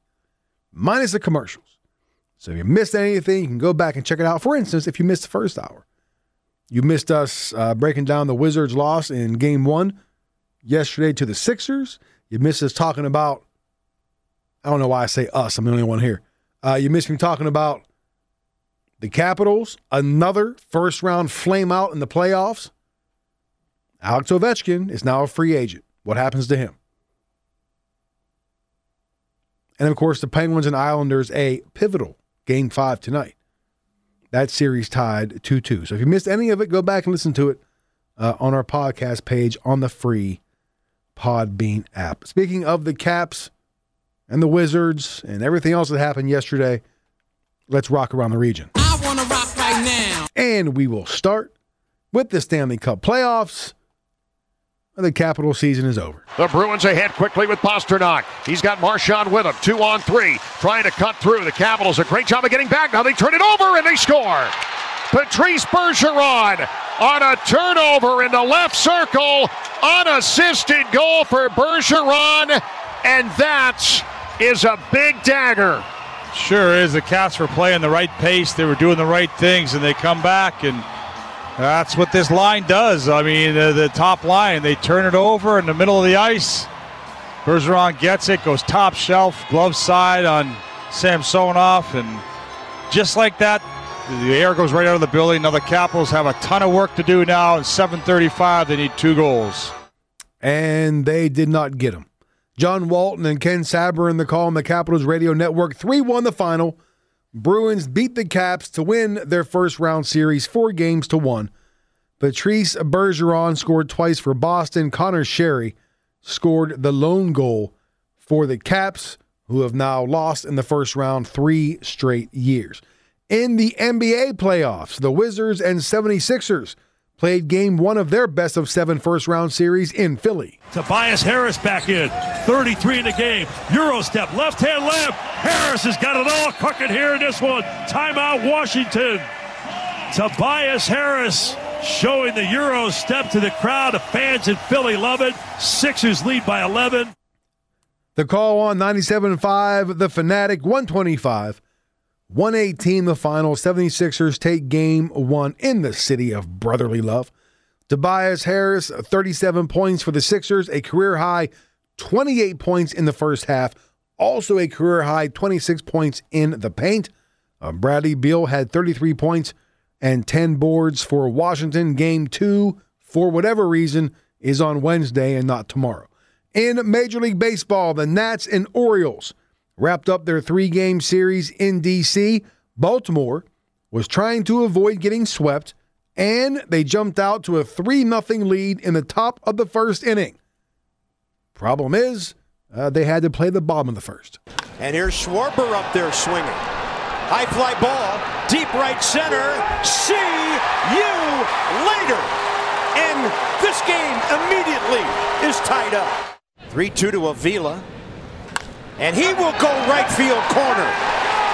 minus the commercials. So if you missed anything, you can go back and check it out. For instance, if you missed the first hour, you missed us uh, breaking down the Wizards' loss in game one yesterday to the Sixers. You missed us talking about, I don't know why I say us, I'm the only one here. Uh, you missed me talking about the Capitals, another first round flame out in the playoffs. Alex Ovechkin is now a free agent. What happens to him? And of course, the Penguins and Islanders, a pivotal game five tonight. That series tied 2 2. So if you missed any of it, go back and listen to it uh, on our podcast page on the free Podbean app. Speaking of the Caps and the Wizards and everything else that happened yesterday, let's rock around the region. I want to rock right now. And we will start with the Stanley Cup playoffs. The Capital season is over. The Bruins ahead quickly with Pastrnak. He's got Marchand with him. Two on three. Trying to cut through. The Capitals a great job of getting back. Now they turn it over and they score. Patrice Bergeron on a turnover in the left circle. Unassisted goal for Bergeron. And that is a big dagger. Sure is. The Cats were playing the right pace. They were doing the right things, and they come back, and that's what this line does. I mean, the, the top line, they turn it over in the middle of the ice. Bergeron gets it, goes top shelf, glove side on Samsonov, and just like that, the air goes right out of the building. Now the Capitals have a ton of work to do now. At 7:35, they need two goals, and they did not get them. John Walton and Ken Sabourin in the call on the Capitals Radio Network. 3 1 the final. Bruins beat the Caps to win their first round series, four games to one. Patrice Bergeron scored twice for Boston. Conor Sheary scored the lone goal for the Caps, who have now lost in the first round three straight years. In the NBA playoffs, the Wizards and 76ers played game one of their best of seven first round series in Philly. Tobias Harris back in, 33 in the game. Euro step, left hand left. Harris has got it all cooking here in this one. Timeout, Washington. Tobias Harris showing the Euro step to the crowd. The fans in Philly love it. Sixers lead by 11. The call on 97.5, the Fanatic 125. 118 the final. 76ers take game one in the city of brotherly love. Tobias Harris, 37 points for the Sixers, a career high 28 points in the first half, also a career high 26 points in the paint. Uh, Bradley Beal had 33 points and 10 boards for Washington. Game two, for whatever reason, is on Wednesday and not tomorrow. In Major League Baseball, the Nats and Orioles wrapped up their three game series in D.C. Baltimore was trying to avoid getting swept, and they jumped out to a 3 0 lead in the top of the first inning. Problem is, uh, they had to play the bottom of the first. And here's Schwarber up there swinging. High fly ball, deep right center. See you later. And this game immediately is tied up. 3 2 to Avila. And he will go right field corner.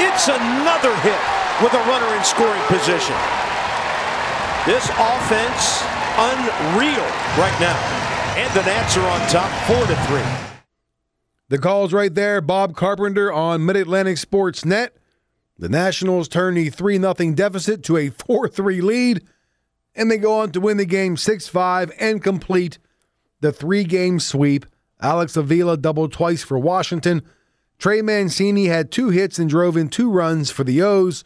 It's another hit with a runner in scoring position. This offense unreal right now. And the Nats are on top 4 to 3. The calls right there. Bob Carpenter on Mid Atlantic Sports Net. The Nationals turn the 3 0 deficit to a 4 3 lead, and they go on to win the game 6 5 and complete the three game sweep. Alex Avila doubled twice for Washington. Trey Mancini had two hits and drove in two runs for the O's,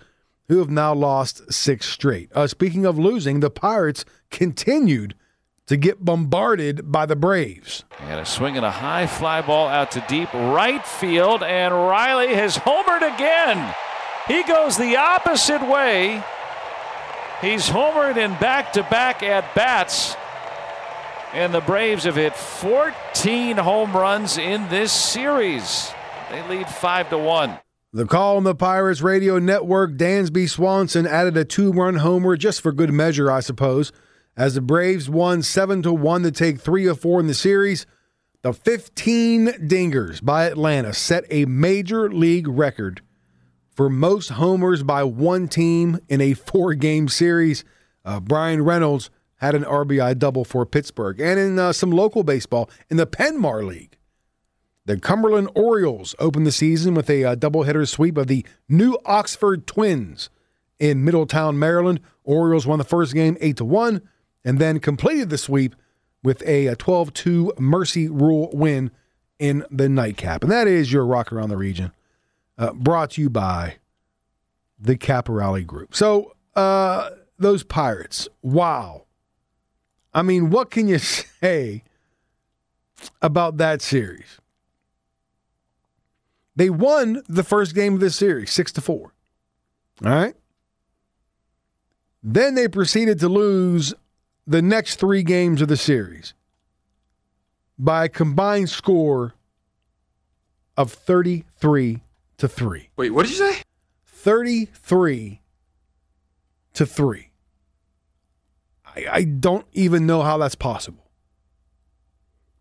who have now lost six straight. Uh, speaking of losing, the Pirates continued to get bombarded by the Braves. And a swing and a high fly ball out to deep right field, and Riley has homered again. He goes the opposite way. He's homered in back to back at bats. And the Braves have hit 14 home runs in this series. They lead 5 to 1. The call on the Pirates radio network, Dansby Swanson added a two-run homer just for good measure, I suppose, as the Braves won 7 to 1 to take 3 of 4 in the series. The 15 dingers by Atlanta set a major league record for most homers by one team in a four-game series. Uh, Bryan Reynolds had an RBI double for Pittsburgh, and in uh, some local baseball in the Penmar League. The Cumberland Orioles opened the season with a uh, doubleheader sweep of the New Oxford Twins in Middletown, Maryland. Orioles won the first game 8 to 1 and then completed the sweep with a 12 2 Mercy Rule win in the nightcap. And that is your Rock Around the Region, uh, brought to you by the Caporale Group. So, uh, those Pirates, wow. I mean, what can you say about that series? They won the first game of this series, six to four. All right. Then they proceeded to lose the next three games of the series by a combined score of 33 to 3. Wait, what did you say? 33 to 3. I, I don't even know how that's possible.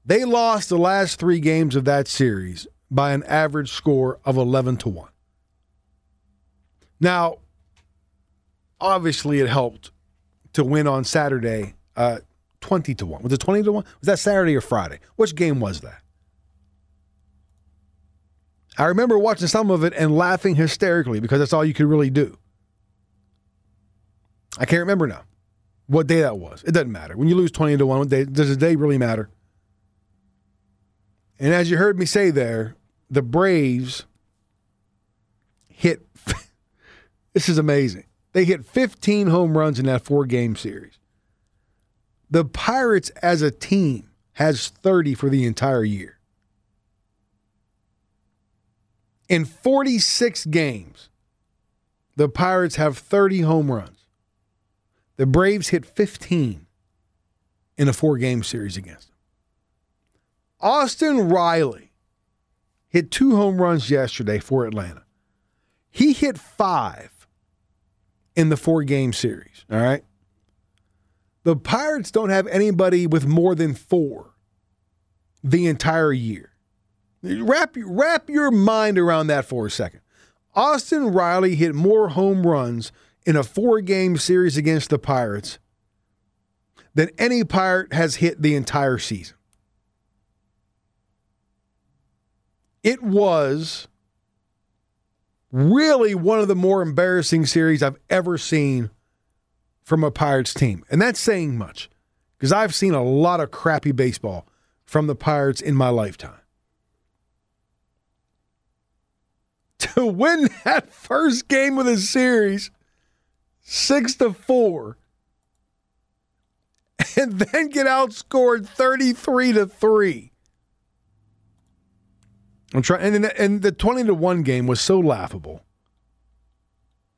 They lost the last three games of that series by an average score of 11 to 1. Now, obviously, it helped to win on Saturday uh, 20 to 1. Was it 20 to 1? Was that Saturday or Friday? Which game was that? I remember watching some of it and laughing hysterically because that's all you could really do. I can't remember now what day that was. It doesn't matter. When you lose 20 to 1, day, does the day really matter? And as you heard me say there, the Braves hit, this is amazing. They hit 15 home runs in that four game series. The Pirates as a team has 30 for the entire year. In 46 games, the Pirates have 30 home runs. The Braves hit 15 in a four game series against them. Austin Riley hit two home runs yesterday for Atlanta. He hit five in the four game series. All right. The Pirates don't have anybody with more than four the entire year. Wrap, wrap your mind around that for a second. Austin Riley hit more home runs in a four game series against the Pirates than any Pirate has hit the entire season. It was really one of the more embarrassing series I've ever seen from a Pirates team. And that's saying much because I've seen a lot of crappy baseball from the Pirates in my lifetime. To win that first game of the series, six to four, and then get outscored 33 to 3. I'm trying and, and the 20 to 1 game was so laughable.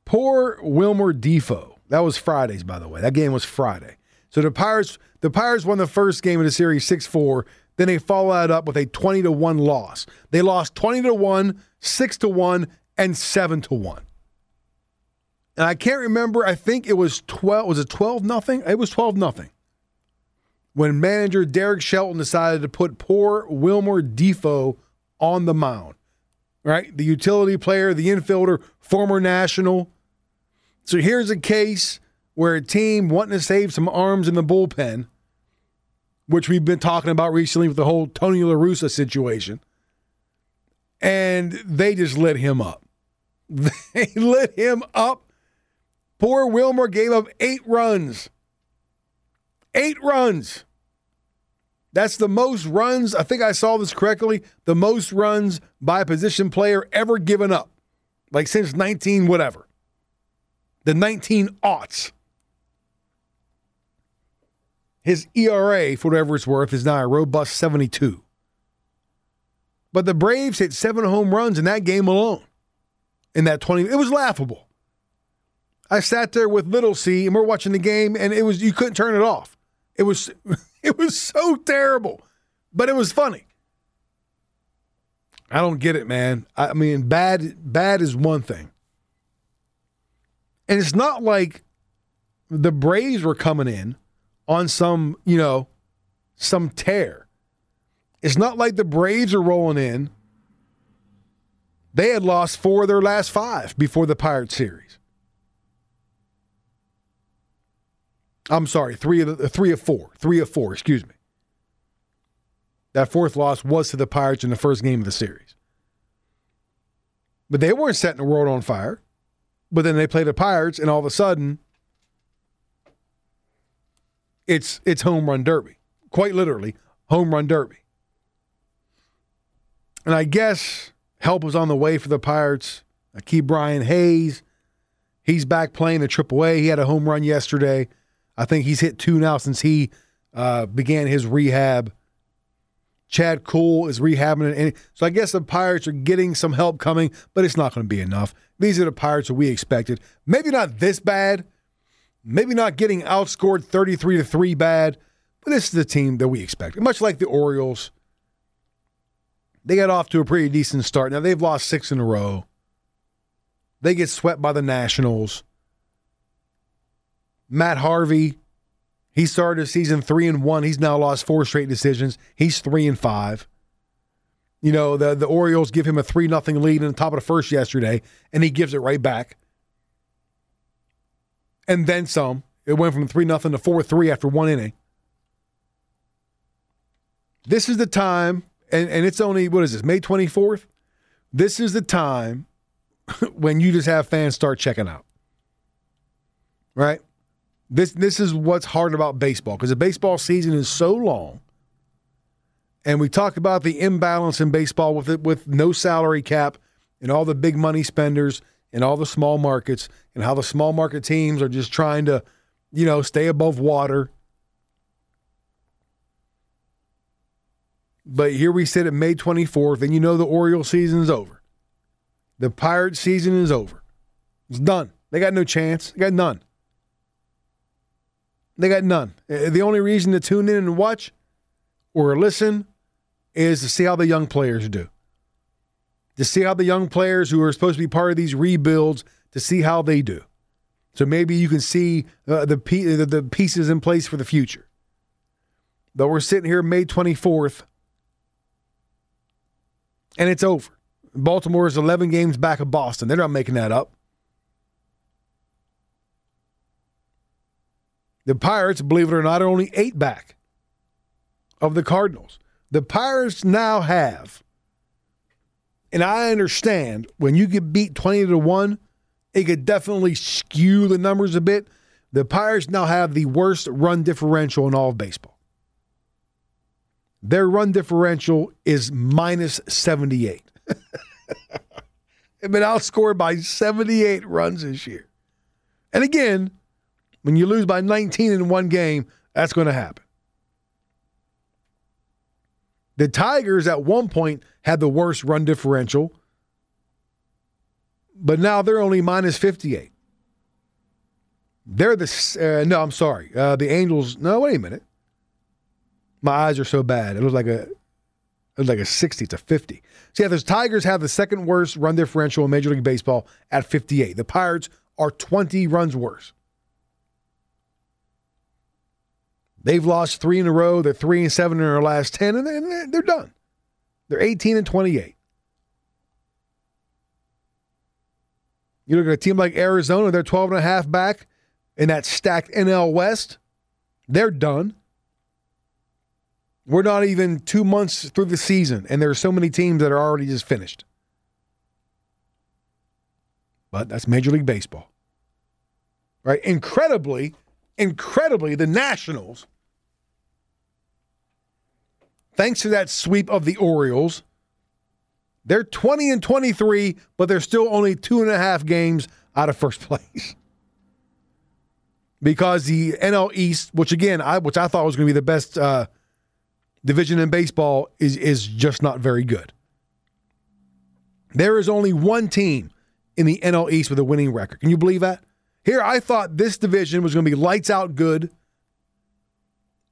Poor Wilmer Difo. That was Fridays, by the way. That game was Friday. So the Pirates, the Pirates won the first game of the series 6-4. then they follow that up with a 20 to 1 loss. They lost 20 to 1, 6 to 1, and 7 to 1. And I can't remember, I think it was 12 was it 12 nothing? It was 12 nothing. When manager Derek Shelton decided to put poor Wilmer Difo on the mound. Right? The utility player, the infielder, former national. So here's a case where a team wanting to save some arms in the bullpen, which we've been talking about recently with the whole Tony La Russa situation, and they just lit him up. They lit him up. Poor Wilmer gave up eight runs. Eight runs. That's the most runs, I think I saw this correctly, the most runs by a position player ever given up. Like since 19 whatever. The 19 aughts. His ERA, for whatever it's worth, is now a robust 72. But the Braves hit seven home runs in that game alone. In that 20, it was laughable. I sat there with little C and we're watching the game and it was you couldn't turn it off. It was it was so terrible, but it was funny. I don't get it, man. I mean, bad bad is one thing. And it's not like the Braves were coming in on some, you know, some tear. It's not like the Braves are rolling in. They had lost four of their last five before the Pirates series. I'm sorry, three of the, uh, three of four, three of four. Excuse me. That fourth loss was to the Pirates in the first game of the series, but they weren't setting the world on fire. But then they play the Pirates, and all of a sudden, it's it's home run derby, quite literally home run derby. And I guess help was on the way for the Pirates. I Ke'Bryan Hayes, he's back playing the AAA. He had a home run yesterday. I think he's hit two now since he uh, began his rehab. Chad Kuhl is rehabbing it. So I guess the Pirates are getting some help coming, but it's not going to be enough. These are the Pirates that we expected. Maybe not this bad. Maybe not getting outscored 33 to 3 bad, but this is the team that we expected. Much like the Orioles. They got off to a pretty decent start. Now they've lost six in a row. They get swept by the Nationals. Matt Harvey, he started season three and one. He's now lost four straight decisions. He's three and five. You know, the, the Orioles give him a three nothing lead in the top of the first yesterday, and he gives it right back. And then some. It went from three nothing to four three after one inning. This is the time, and, and it's only what is this, May 24th? This is the time when you just have fans start checking out. Right? This this is what's hard about baseball because the baseball season is so long. And we talked about the imbalance in baseball with it with no salary cap and all the big money spenders and all the small markets and how the small market teams are just trying to, you know, stay above water. But here we sit at May 24th, and you know the Orioles season is over. The Pirate season is over. It's done. They got no chance. They got none. They got none. Uh, the only reason to tune in and watch or listen is to see how the young players do. To see how the young players who are supposed to be part of these rebuilds, to see how they do. So maybe you can see uh, the, the pieces in place for the future. But we're sitting here May 24th, and it's over. Baltimore is 11 games back of Boston. They're not making that up. The Pirates, believe it or not, are only eight back of the Cardinals. The Pirates now have, and I understand when you get beat 20 to 1, it could definitely skew the numbers a bit. The Pirates now have the worst run differential in all of baseball. Their run differential is minus 78. They've been outscored by 78 runs this year. And again, when you lose by 19 in one game, that's going to happen. The Tigers at one point had the worst run differential, but now they're only minus 58. They're the, uh, no, I'm sorry. Uh, the Angels, no, wait a minute. My eyes are so bad. It was like a it was like a 60 to 50. See, yeah, the Tigers have the second worst run differential in Major League Baseball at 58. The Pirates are 20 runs worse. They've lost three in a row. They're three and seven in their last 10, and they're, done. They're 18 and 28. You look at a team like Arizona, they're 12 and a half back in that stacked NL West. They're done. We're not even two months through the season, and there are so many teams that are already just finished. But that's Major League Baseball. Right? Incredibly, incredibly, the Nationals, thanks to that sweep of the Orioles, they're 20 and 23, but they're still only two and a half games out of first place. because the NL East, which again, I which I thought was going to be the best uh, division in baseball, is is just not very good. There is only one team in the NL East with a winning record. Can you believe that? Here, I thought this division was going to be lights out good.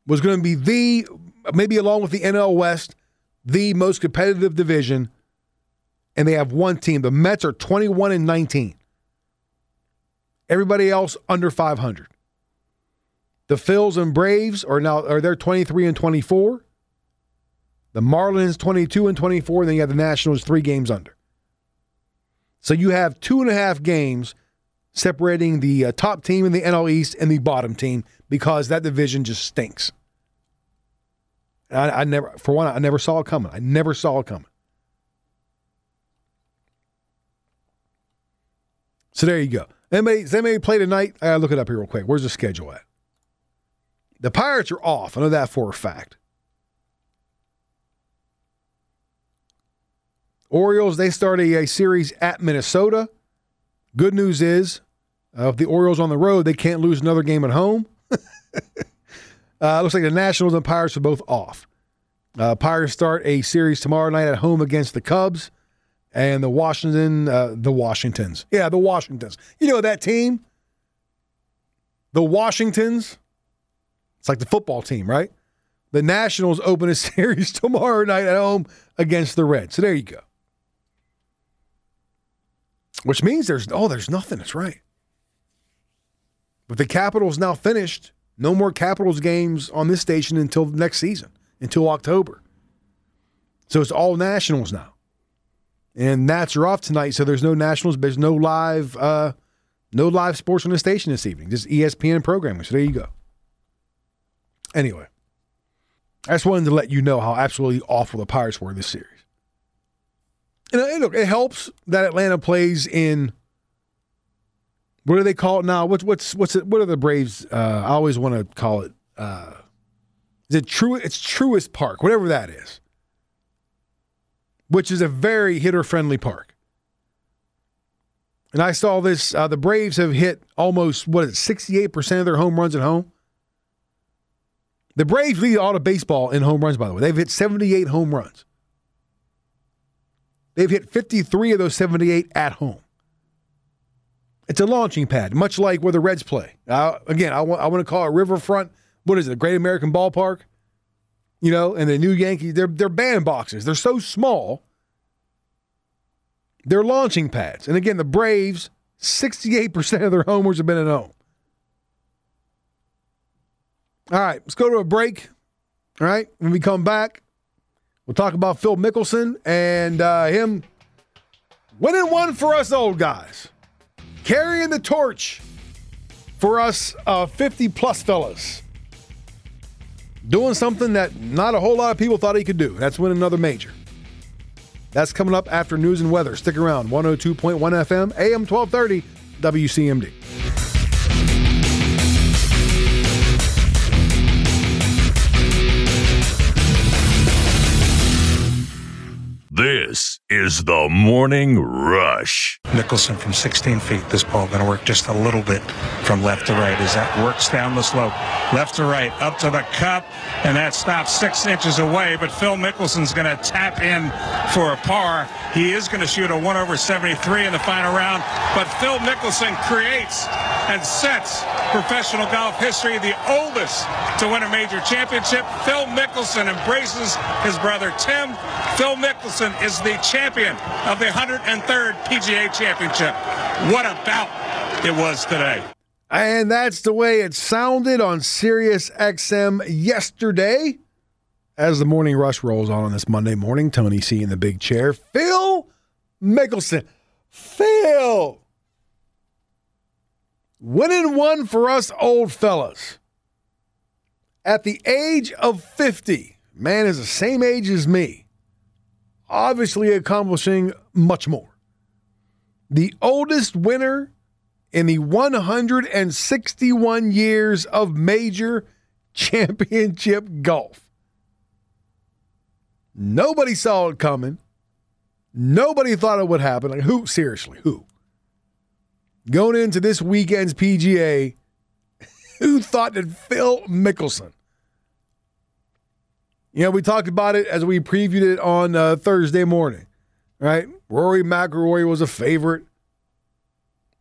Was going to be the maybe along with the NL West, the most competitive division and they have one team. The Mets are 21 and 19. Everybody else under 500. The Phils and Braves are now are they 23 and 24. The Marlins 22 and 24. And then you have the Nationals three games under. So you have two and a half games separating the uh, top team in the NL East and the bottom team because that division just stinks. I, I never, for one, I never saw it coming. I never saw it coming. So there you go. Anybody, does anybody play tonight? I look it up here real quick. Where's the schedule at? The Pirates are off. I know that for a fact. Orioles, they start a, a series at Minnesota. Good news is, uh, if the Orioles on the road, they can't lose another game at home. uh, looks like the Nationals and Pirates are both off. Uh, Pirates start a series tomorrow night at home against the Cubs and the Washington, uh, the Washingtons. Yeah, the Washingtons. You know that team? The Washingtons. It's like the football team, right? The Nationals open a series tomorrow night at home against the Reds. So there you go. Which means there's oh, there's nothing. That's right. But the Capitals now finished. No more Capitals games on this station until next season, until October. So it's all Nationals now and Nats are off tonight, so there's no Nationals. There's no live, uh, no live sports on the station this evening. Just ESPN programming. So there you go. Anyway, I just wanted to let you know how absolutely awful the Pirates were in this series. And look, it helps that Atlanta plays in. What do they call it now? What's what's what's it? What are the Braves? Uh, I always want to call it. Uh, is it true? It's Truist Park, whatever that is which is a very hitter friendly park. And I saw this uh, the Braves have hit almost, what is sixty eight percent of their home runs at home. The Braves lead all of baseball in home runs, by the way. They've hit 78 home runs. They've hit 53 of those 78 at home. It's a launching pad, much like where the Reds play. Uh, again, I want, I want to call it Riverfront. What is it, Great American Ballpark? you know, and the new Yankees, they're, they're bandboxes. They're so small. They're launching pads. And again, the Braves, 68% of their homers have been at home. All right, let's go to a break. All right, when we come back, we'll talk about Phil Mickelson and uh, him winning one for us old guys, carrying the torch for us uh, 50 plus fellas doing something that not a whole lot of people thought he could do. That's win another major. That's coming up after news and weather. Stick around. 102.1 FM, AM 1230, WCMD. This is the Morning Rush. Mickelson from 16 feet. This ball going to work just a little bit from left to right as that works down the slope. Left to right, up to the cup, and that stops six inches away. But Phil Mickelson's going to tap in for a par. He is going to shoot a 1 over 73 in the final round. But Phil Mickelson creates and sets professional golf history, the oldest to win a major championship. Phil Mickelson embraces his brother Tim. Phil Mickelson is the champion of the 103rd PGA Championship. What a bout it was today. And that's the way it sounded on Sirius XM yesterday. As the morning rush rolls on on this Monday morning, Tony C in the big chair. Phil Mickelson. Phil. Winning one for us old fellas. At the age of 50, man is the same age as me, obviously accomplishing much more. The oldest winner in the 161 years of major championship golf. Nobody saw it coming. Nobody thought it would happen. Like, who? Seriously, who? Going into this weekend's PGA, who thought that Phil Mickelson? You know, we talked about it as we previewed it on uh, Thursday morning, right? Rory McIlroy was a favorite.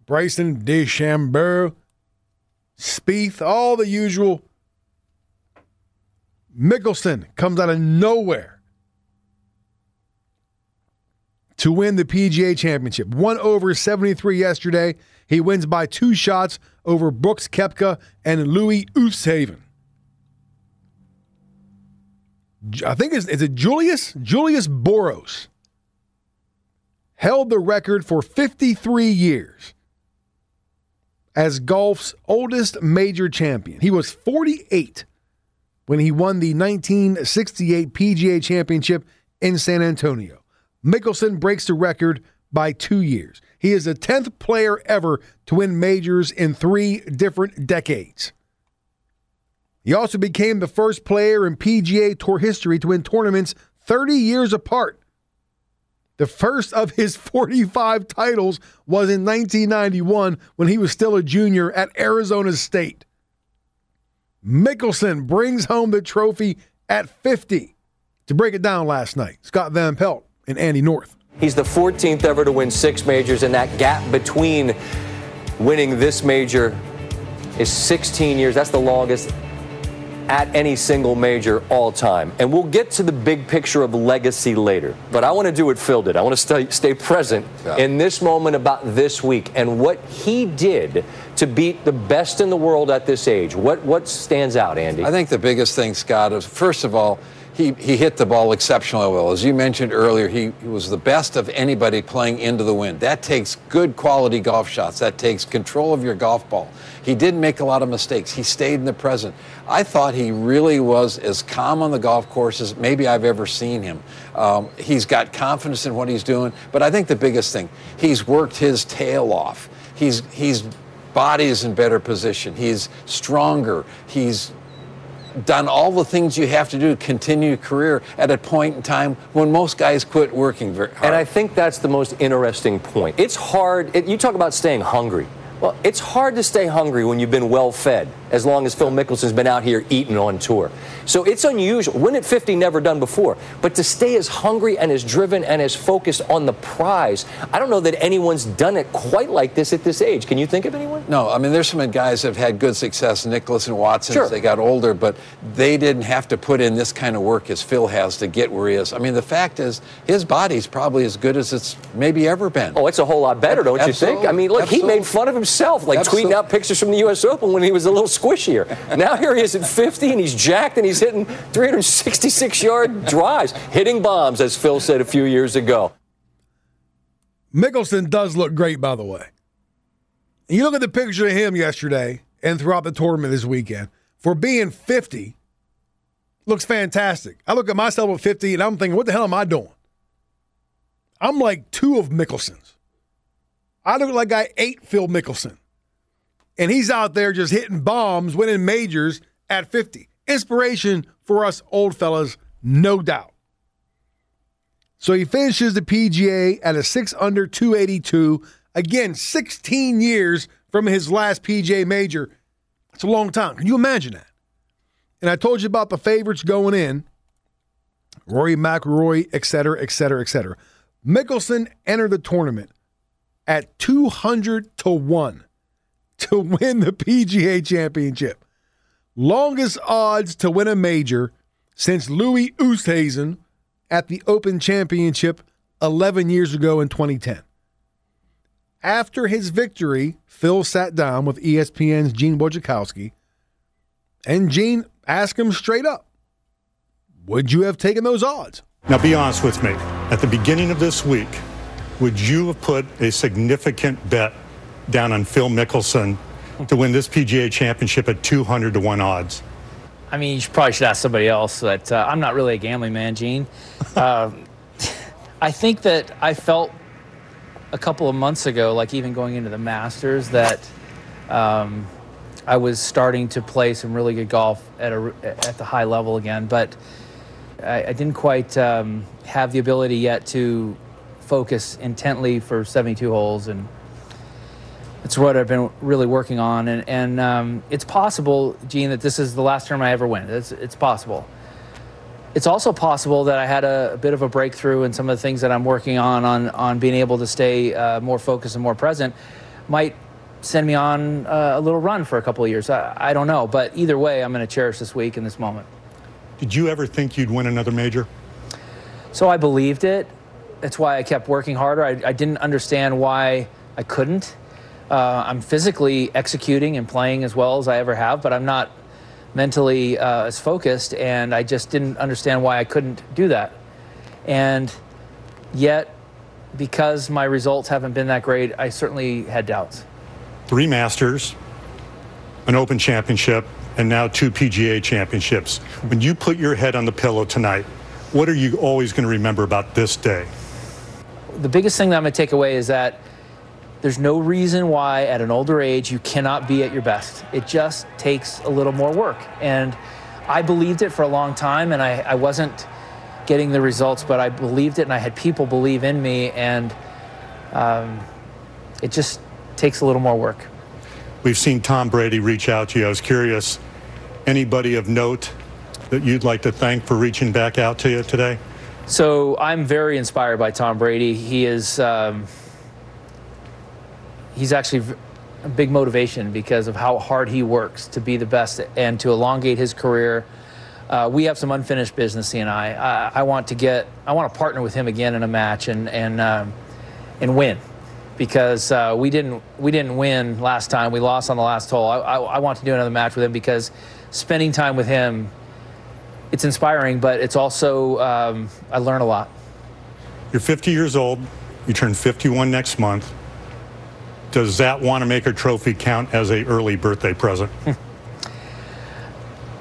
Bryson DeChambeau, Spieth, all the usual. Mickelson comes out of nowhere to win the PGA Championship. One over 73 yesterday. He wins by two shots over Brooks Koepka and Louis Oosthuizen. I think it's, is it Julius? Julius Boros held the record for 53 years as golf's oldest major champion. He was 48 when he won the 1968 PGA Championship in San Antonio. Mickelson breaks the record by two years. He is the 10th player ever to win majors in three different decades. He also became the first player in PGA Tour history to win tournaments 30 years apart. The first of his 45 titles was in 1991 when he was still a junior at Arizona State. Mickelson brings home the trophy at 50. To break it down last night, Scott Van Pelt and Andy North. He's the 14th ever to win six majors, and that gap between winning this major is 16 years. That's the longest at any single major all time. And we'll get to the big picture of legacy later. But I want to do what Phil did. I want to stay, stay present yeah. in this moment about this week and what he did to beat the best in the world at this age. What, what stands out, Andy? I think the biggest thing, Scott, is first of all, he, he hit the ball exceptionally well. As you mentioned earlier, he, he, was the best of anybody playing into the wind. That takes good quality golf shots. That takes control of your golf ball. He didn't make a lot of mistakes. He stayed in the present. I thought he really was as calm on the golf course as maybe I've ever seen him. Um, he's got confidence in what he's doing, but I think the biggest thing, he's worked his tail off. He's, he's body is in better position. He's stronger. He's done all the things you have to do to continue your career at a point in time when most guys quit working very hard. And I think that's the most interesting point. It's hard. It, you talk about staying hungry. Well, it's hard to stay hungry when you've been well fed, as long as Phil Mickelson's been out here eating on tour. So it's unusual. Win at 50, never done before. But to stay as hungry and as driven and as focused on the prize, I don't know that anyone's done it quite like this at this age. Can you think of anyone? No, I mean, there's some guys that have had good success, Nicklaus and Watson, sure. as they got older, but they didn't have to put in this kind of work as Phil has to get where he is. I mean, the fact is, his body's probably as good as it's maybe ever been. Oh, it's a whole lot better, don't Absolutely. you think? I mean, look, Absolutely. he made fun of himself, like Absolutely. tweeting out pictures from the U.S. Open when he was a little squishier. now here he is at 50, and he's jacked, and he's hitting 366 yard drives, hitting bombs, as Phil said a few years ago. Mickelson does look great, by the way. You look at the picture of him yesterday and throughout the tournament this weekend. For being 50, looks fantastic. I look at myself at 50 and I'm thinking, what the hell am I doing? I'm like two of Mickelson's. I look like I ate Phil Mickelson. And he's out there just hitting bombs, winning majors at 50. Inspiration for us old fellas, no doubt. So he finishes the PGA at a 6 under 282. Again, 16 years from his last PGA major. It's a long time. Can you imagine that? And I told you about the favorites going in Rory McIlroy, et cetera, et cetera, et cetera. Mickelson entered the tournament at 200 to 1 to win the PGA championship. Longest odds to win a major since Louis Oosthuizen at the Open Championship 11 years ago in 2010. After his victory, Phil sat down with ESPN's Gene Wojciechowski, and Gene asked him straight up, Would you have taken those odds? Now, be honest with me. At the beginning of this week, would you have put a significant bet down on Phil Mickelson to win this PGA championship at 200 to 1 odds? I mean, you probably should ask somebody else. But uh, I'm not really a gambling man, Gene. Uh, I think that I felt a couple of months ago, like even going into the Masters, that um, I was starting to play some really good golf at a at the high level again. But I, I didn't quite um, have the ability yet to focus intently for 72 holes and it's what I've been really working on, and, and um, it's possible, Gene, that this is the last term I ever win. It's, it's possible. It's also possible that I had a, a, bit of a breakthrough in some of the things that I'm working on, on, on being able to stay uh, more focused and more present, might send me on uh, a little run for a couple of years. I, I don't know, but either way, I'm going to cherish this week and this moment. Did you ever think you'd win another major? So I believed it. That's why I kept working harder. I, I didn't understand why I couldn't. Uh, I'm physically executing and playing as well as I ever have, but I'm not mentally uh, as focused, and I just didn't understand why I couldn't do that. And yet, because my results haven't been that great, I certainly had doubts. Three Masters, an Open Championship, and now two PGA Championships. When you put your head on the pillow tonight, what are you always going to remember about this day? The biggest thing that I'm going to take away is that there's no reason why at an older age you cannot be at your best. It just takes a little more work. And I believed it for a long time and I, I wasn't getting the results, but I believed it and I had people believe in me and um, it just takes a little more work. We've seen Tom Brady reach out to you. I was curious, anybody of note that you'd like to thank for reaching back out to you today? So I'm very inspired by Tom Brady. He is. Um, he's actually a big motivation because of how hard he works to be the best and to elongate his career. Uh, we have some unfinished business, he and I. I. I, want to get, I want to partner with him again in a match and and um, and win, because uh, we didn't we didn't win last time. We lost on the last hole. I, I, I want to do another match with him because spending time with him, it's inspiring, but it's also um, I learn a lot. You're 50 years old. You turn 51 next month does that want to make a trophy count as a early birthday present?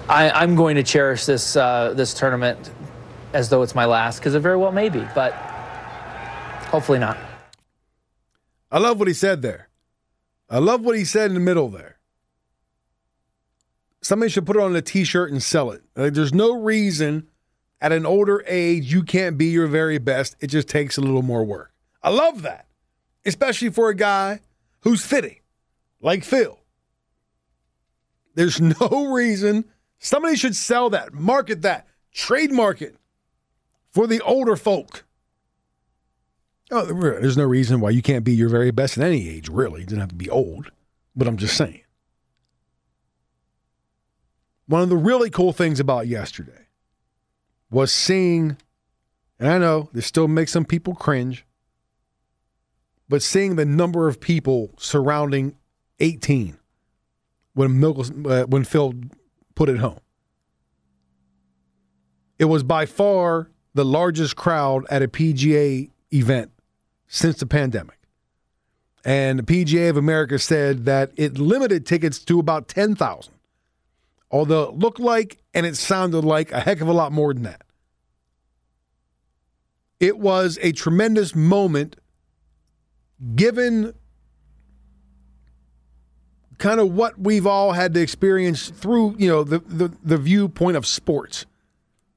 I, am going to cherish this uh, this tournament as though it's my last because it very well may be, but hopefully not. I love what he said there. I love what he said in the middle there. Somebody should put it on a T-shirt and sell it. Like, there's no reason at an older age you can't be your very best. It just takes a little more work. I love that, especially for a guy who's fitting, like Phil. There's no reason somebody should sell that, market that, trademark it for the older folk. Oh, there's no reason why you can't be your very best at any age, really. You doesn't have to be old, but I'm just saying. One of the really cool things about yesterday was seeing, and I know this still makes some people cringe, but seeing the number of people surrounding 18 when uh, when Phil put it home. It was by far the largest crowd at a PGA event since the pandemic. And the PGA of America said that it limited tickets to about 10,000. Although it looked like and it sounded like a heck of a lot more than that. It was a tremendous moment given kind of what we've all had to experience through, you know, the, the, the viewpoint of sports,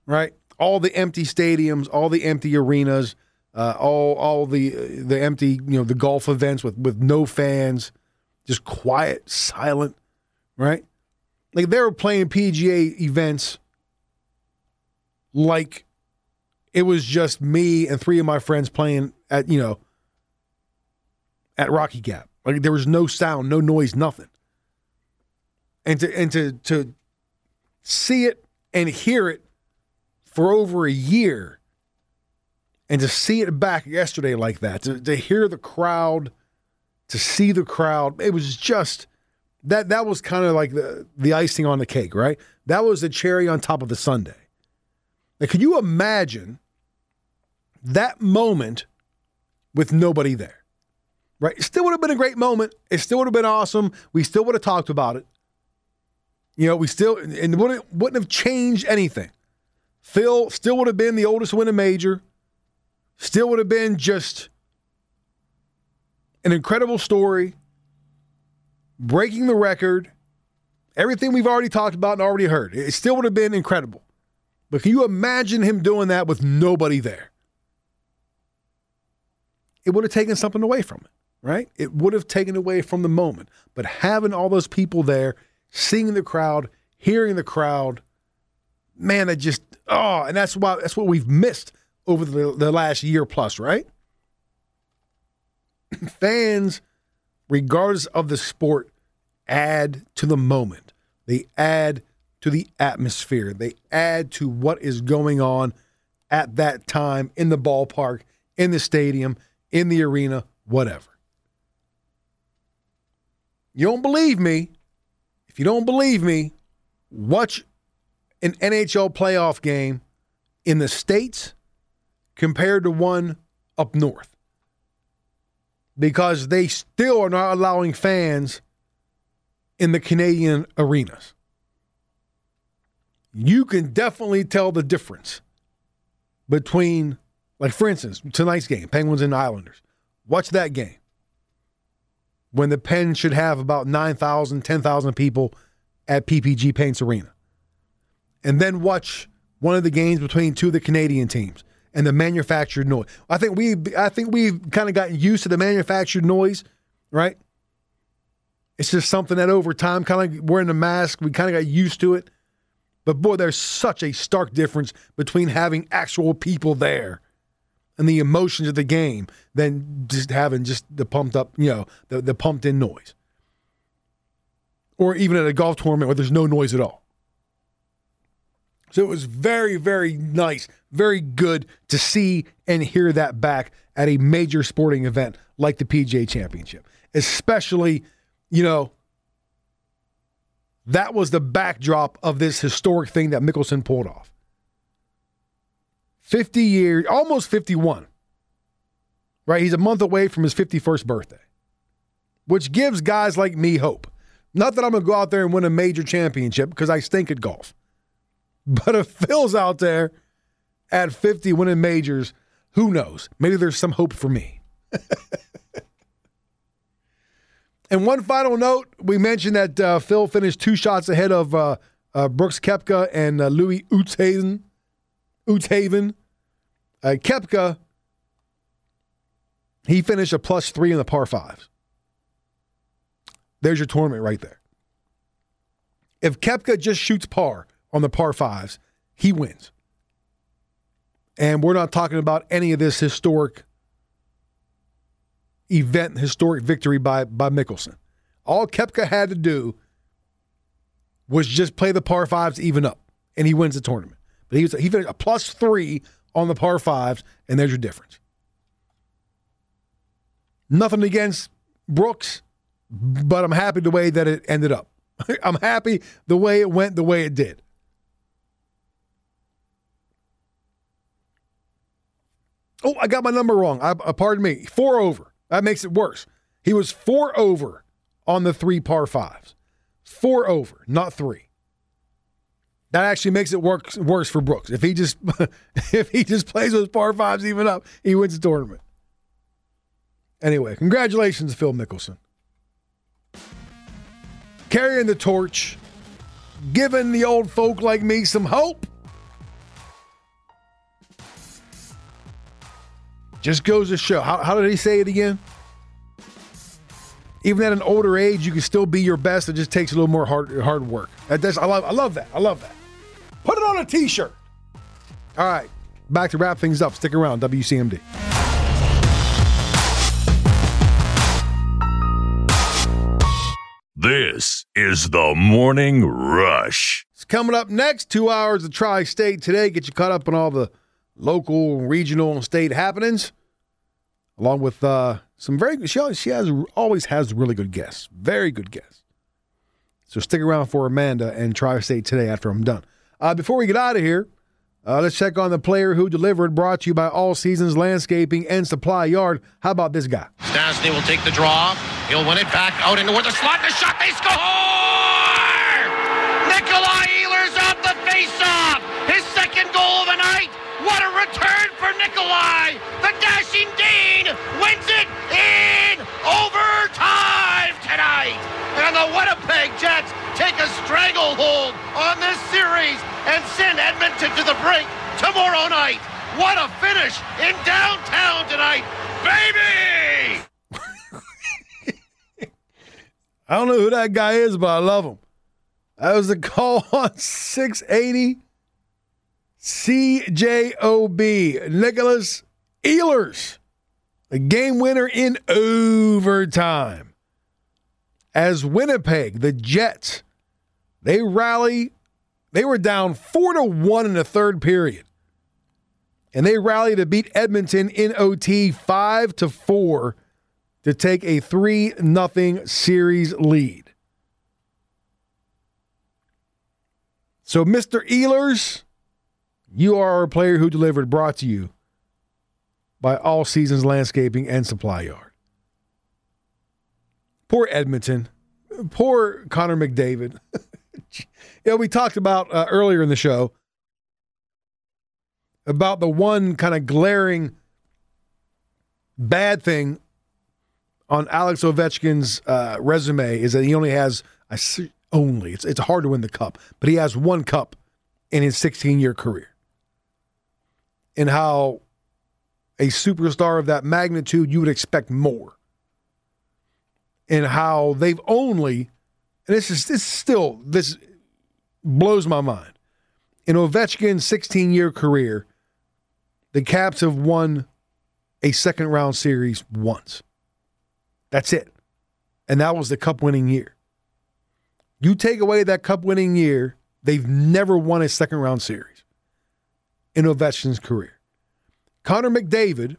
right? All the empty stadiums, all the empty arenas, uh, all all the the empty, you know, the golf events with with no fans, just quiet, silent, right? Like they were playing PGA events like it was just me and three of my friends playing at, you know, at Rocky Gap. Like there was no sound, no noise, nothing. and to and to to see it and hear it for over a year and to see it back yesterday like that to, to hear the crowd to see the crowd it was just that that was kind of like the the icing on the cake right? That was the cherry on top of the sundae. Now, can you imagine that moment with nobody there right? It still would have been a great moment. It still would have been awesome. We still would have talked about it. You know, we still and wouldn't wouldn't have changed anything. Phil still would have been the oldest winning major. Still would have been just an incredible story, breaking the record, everything we've already talked about and already heard. It still would have been incredible. But can you imagine him doing that with nobody there? It would have taken something away from it, right? It would have taken away from the moment. But having all those people there seeing the crowd, hearing the crowd. Man, it just oh, and that's why that's what we've missed over the, the last year plus, right? Fans, regardless of the sport, add to the moment. They add to the atmosphere. They add to what is going on at that time in the ballpark, in the stadium, in the arena, whatever. You don't believe me? If you don't believe me, watch an NHL playoff game in the States compared to one up north. Because they still are not allowing fans in the Canadian arenas. You can definitely tell the difference between, like, for instance, tonight's game, Penguins and Islanders. Watch that game when the Pen should have about 9,000, 10,000 people at PPG Paints Arena. And then watch one of the games between two of the Canadian teams and the manufactured noise. I think we I think we've kind of gotten used to the manufactured noise, right? It's just something that over time, kind of wearing the mask, we kind of got used to it. But boy, there's such a stark difference between having actual people there and the emotions of the game than just having just the pumped up, you know, the, the pumped in noise. Or even at a golf tournament where there's no noise at all. So it was very, very nice, very good to see and hear that back at a major sporting event like the PGA Championship. Especially, you know, that was the backdrop of this historic thing that Mickelson pulled off. 50 years, almost 51. Right? He's a month away from his 51st birthday, which gives guys like me hope. Not that I'm going to go out there and win a major championship because I stink at golf. But if Phil's out there at 50 winning majors, who knows? Maybe there's some hope for me. and one final note we mentioned that uh, Phil finished two shots ahead of uh, uh, Brooks Koepka and uh, Louis. Oosthuizen. Uh, Koepka, he finished a plus three in the par fives. There's your tournament right there. If Koepka just shoots par on the par fives, he wins. And we're not talking about any of this historic event, historic victory by, by Mickelson. All Koepka had to do was just play the par fives even up, and he wins the tournament. But he was he finished a plus three on the par fives, and there's your difference. Nothing against Brooks, but I'm happy the way that it ended up. I'm happy the way it went, the way it did. Oh, I got my number wrong. I, uh, pardon me. Four over. That makes it worse. He was four over on the three par fives. Four over, not three. That actually makes it work worse for Brooks. If he just if he just plays those par fives even up, he wins the tournament. Anyway, congratulations, Phil Mickelson. Carrying the torch, giving the old folk like me some hope. Just goes to show. How, how did he say it again? Even at an older age, you can still be your best. It just takes a little more hard hard work. That's, I love I love that. I love that. Put it on a t-shirt. All right, back to wrap things up. Stick around, WCMD. This is the Morning Rush. It's coming up next. Two hours of Tri State today. Get you caught up on all the local, regional, and state happenings, along with uh, some very. She always, she has always has really good guests. Very good guests. So stick around for Amanda and Tri State today after I'm done. Uh, before we get out of here, uh, let's check on the player who delivered. Brought to you by All Seasons Landscaping and Supply Yard. How about this guy? Stastny will take the draw. He'll win it back out into where the slot. The shot. They score! What a return for Nikolaj. The dashing Dean wins it in overtime tonight. And the Winnipeg Jets take a stranglehold on this series and send Edmonton to the brink tomorrow night. What a finish in downtown tonight, baby! I don't know who that guy is, but I love him. That was the call on 680 CJOB. Nicholas Ehlers, a game winner in overtime. As Winnipeg, the Jets, they rally. They were down four to one in the third period. And they rallied to beat Edmonton in OT five to four to take a 3 nothing series lead. So, Mr. Ehlers, you are a player who delivered, brought to you by All Seasons Landscaping and Supply Yard. Poor Edmonton. Poor Connor McDavid. yeah, we talked about uh, earlier in the show about the one kind of glaring bad thing on Alex Ovechkin's uh, resume is that he only has I see, only it's it's hard to win the cup, but he has one cup in his 16 year career. And how a superstar of that magnitude you would expect more. And how they've only and this is this still this blows my mind. In Ovechkin's 16 year career, the Caps have won a second round series once. That's it. And that was the cup winning year. You take away that cup winning year, they've never won a second round series in Ovechkin's career. Connor McDavid,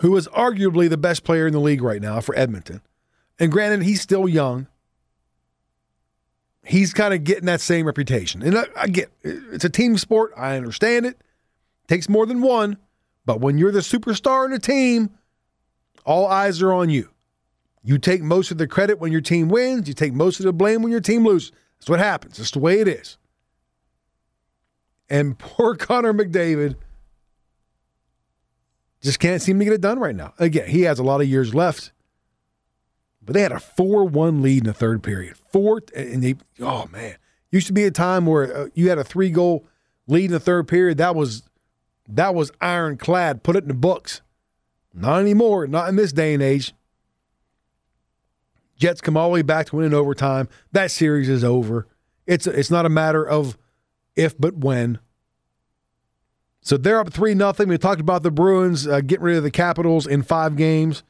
who is arguably the best player in the league right now for Edmonton, and granted, he's still young. He's kind of getting that same reputation. And I, I get it's a team sport. I understand it. Takes more than one. But when you're the superstar in a team, all eyes are on you. You take most of the credit when your team wins, you take most of the blame when your team loses. That's what happens. That's the way it is. And poor Connor McDavid just can't seem to get it done right now. Again, he has a lot of years left, but they had a 4 1 lead in the third period. Four, and they, oh man, used to be a time where uh, you had a three goal lead in the third period. That was that was ironclad. Put it in the books. Not anymore. Not in this day and age. Jets come all the way back to winning overtime. That series is over. It's it's not a matter of if but when. So they're up three nothing. We talked about the Bruins uh, getting rid of the Capitals in five games.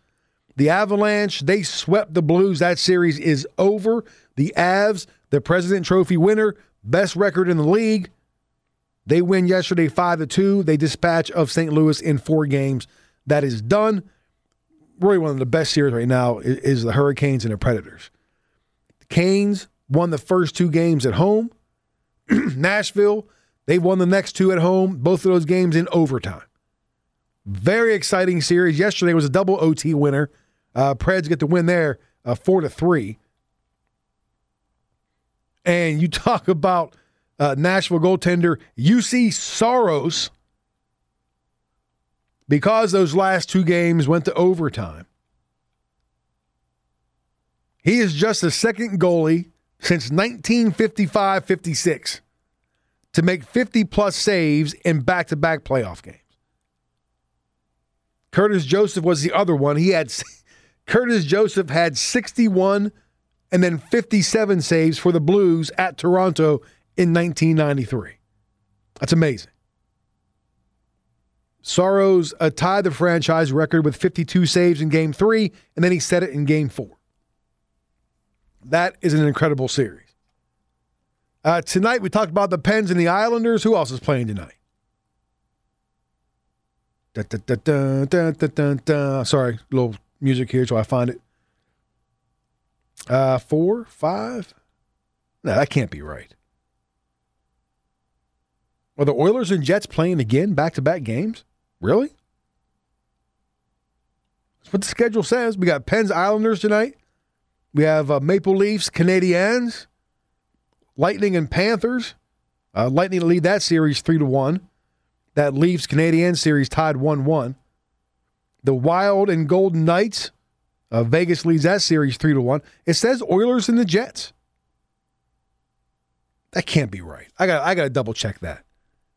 The Avalanche they swept the Blues. That series is over. The Avs, the President Trophy winner, best record in the league. They win yesterday five to two. They dispatch of St. Louis in four games. That is done. Really, one of the best series right now is, is the Hurricanes and the Predators. The Canes won the first two games at home. Nashville, they won the next two at home, both of those games in overtime. Very exciting series. Yesterday was a double OT winner. Uh, Preds get the win there, uh, four to three. And you talk about uh, Nashville goaltender Juuse Saros because those last two games went to overtime. He is just the second goalie since 1955 56 to make 50 plus saves in back to back playoff games. Curtis Joseph was the other one. He had Curtis Joseph had 61 and then 57 saves for the Blues at Toronto in 1993. That's amazing. Saros uh, tied the franchise record with 52 saves in game three, and then he set it in game four. That is an incredible series. Uh, tonight, we talked about the Pens and the Islanders. Who else is playing tonight? Da, da, da. Sorry, little music here so I find it. Uh, four, five. No, that can't be right. Are the Oilers and Jets playing again, back to back games? Really? That's what the schedule says. We got Pens Islanders tonight. We have uh, Maple Leafs Canadiens, Lightning and Panthers. Uh, Lightning lead that series three to one. That Leafs Canadiens series tied one one. The Wild and Golden Knights. Uh, Vegas leads that series three to one. It says Oilers and the Jets. That can't be right. I got I got to double check that.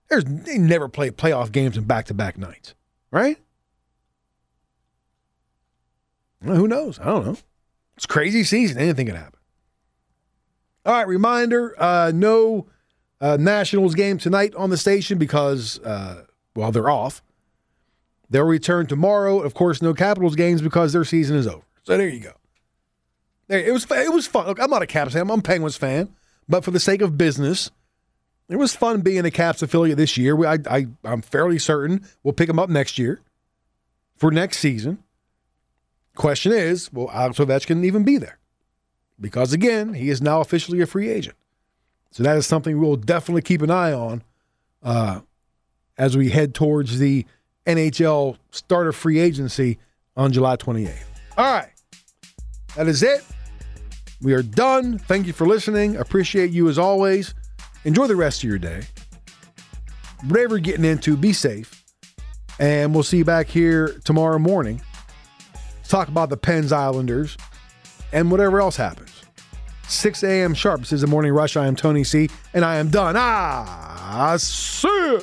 There's they never play playoff games in back to back nights, right? Well, who knows? I don't know. It's crazy season. Anything can happen. All right, reminder: uh, no uh, Nationals game tonight on the station because uh, well they're off. They'll return tomorrow. Of course, no Capitals games because their season is over. So there you go. There, it was it was fun. Look, I'm not a Caps fan. I'm a Penguins fan, but for the sake of business, it was fun being a Caps affiliate this year. We, I, I I'm fairly certain we'll pick them up next year for next season. Question is, will Alex Ovechkin even be there? Because again, he is now officially a free agent. So that is something we'll definitely keep an eye on uh, as we head towards the NHL starter free agency on July 28th. All right. That is it. We are done. Thank you for listening. Appreciate you as always. Enjoy the rest of your day. Whatever you're getting into, be safe. And we'll see you back here tomorrow morning. Talk about the Pens Islanders and whatever else happens. 6 a.m. sharp. This is the morning rush. I am Tony C, and I am done. Ah, see.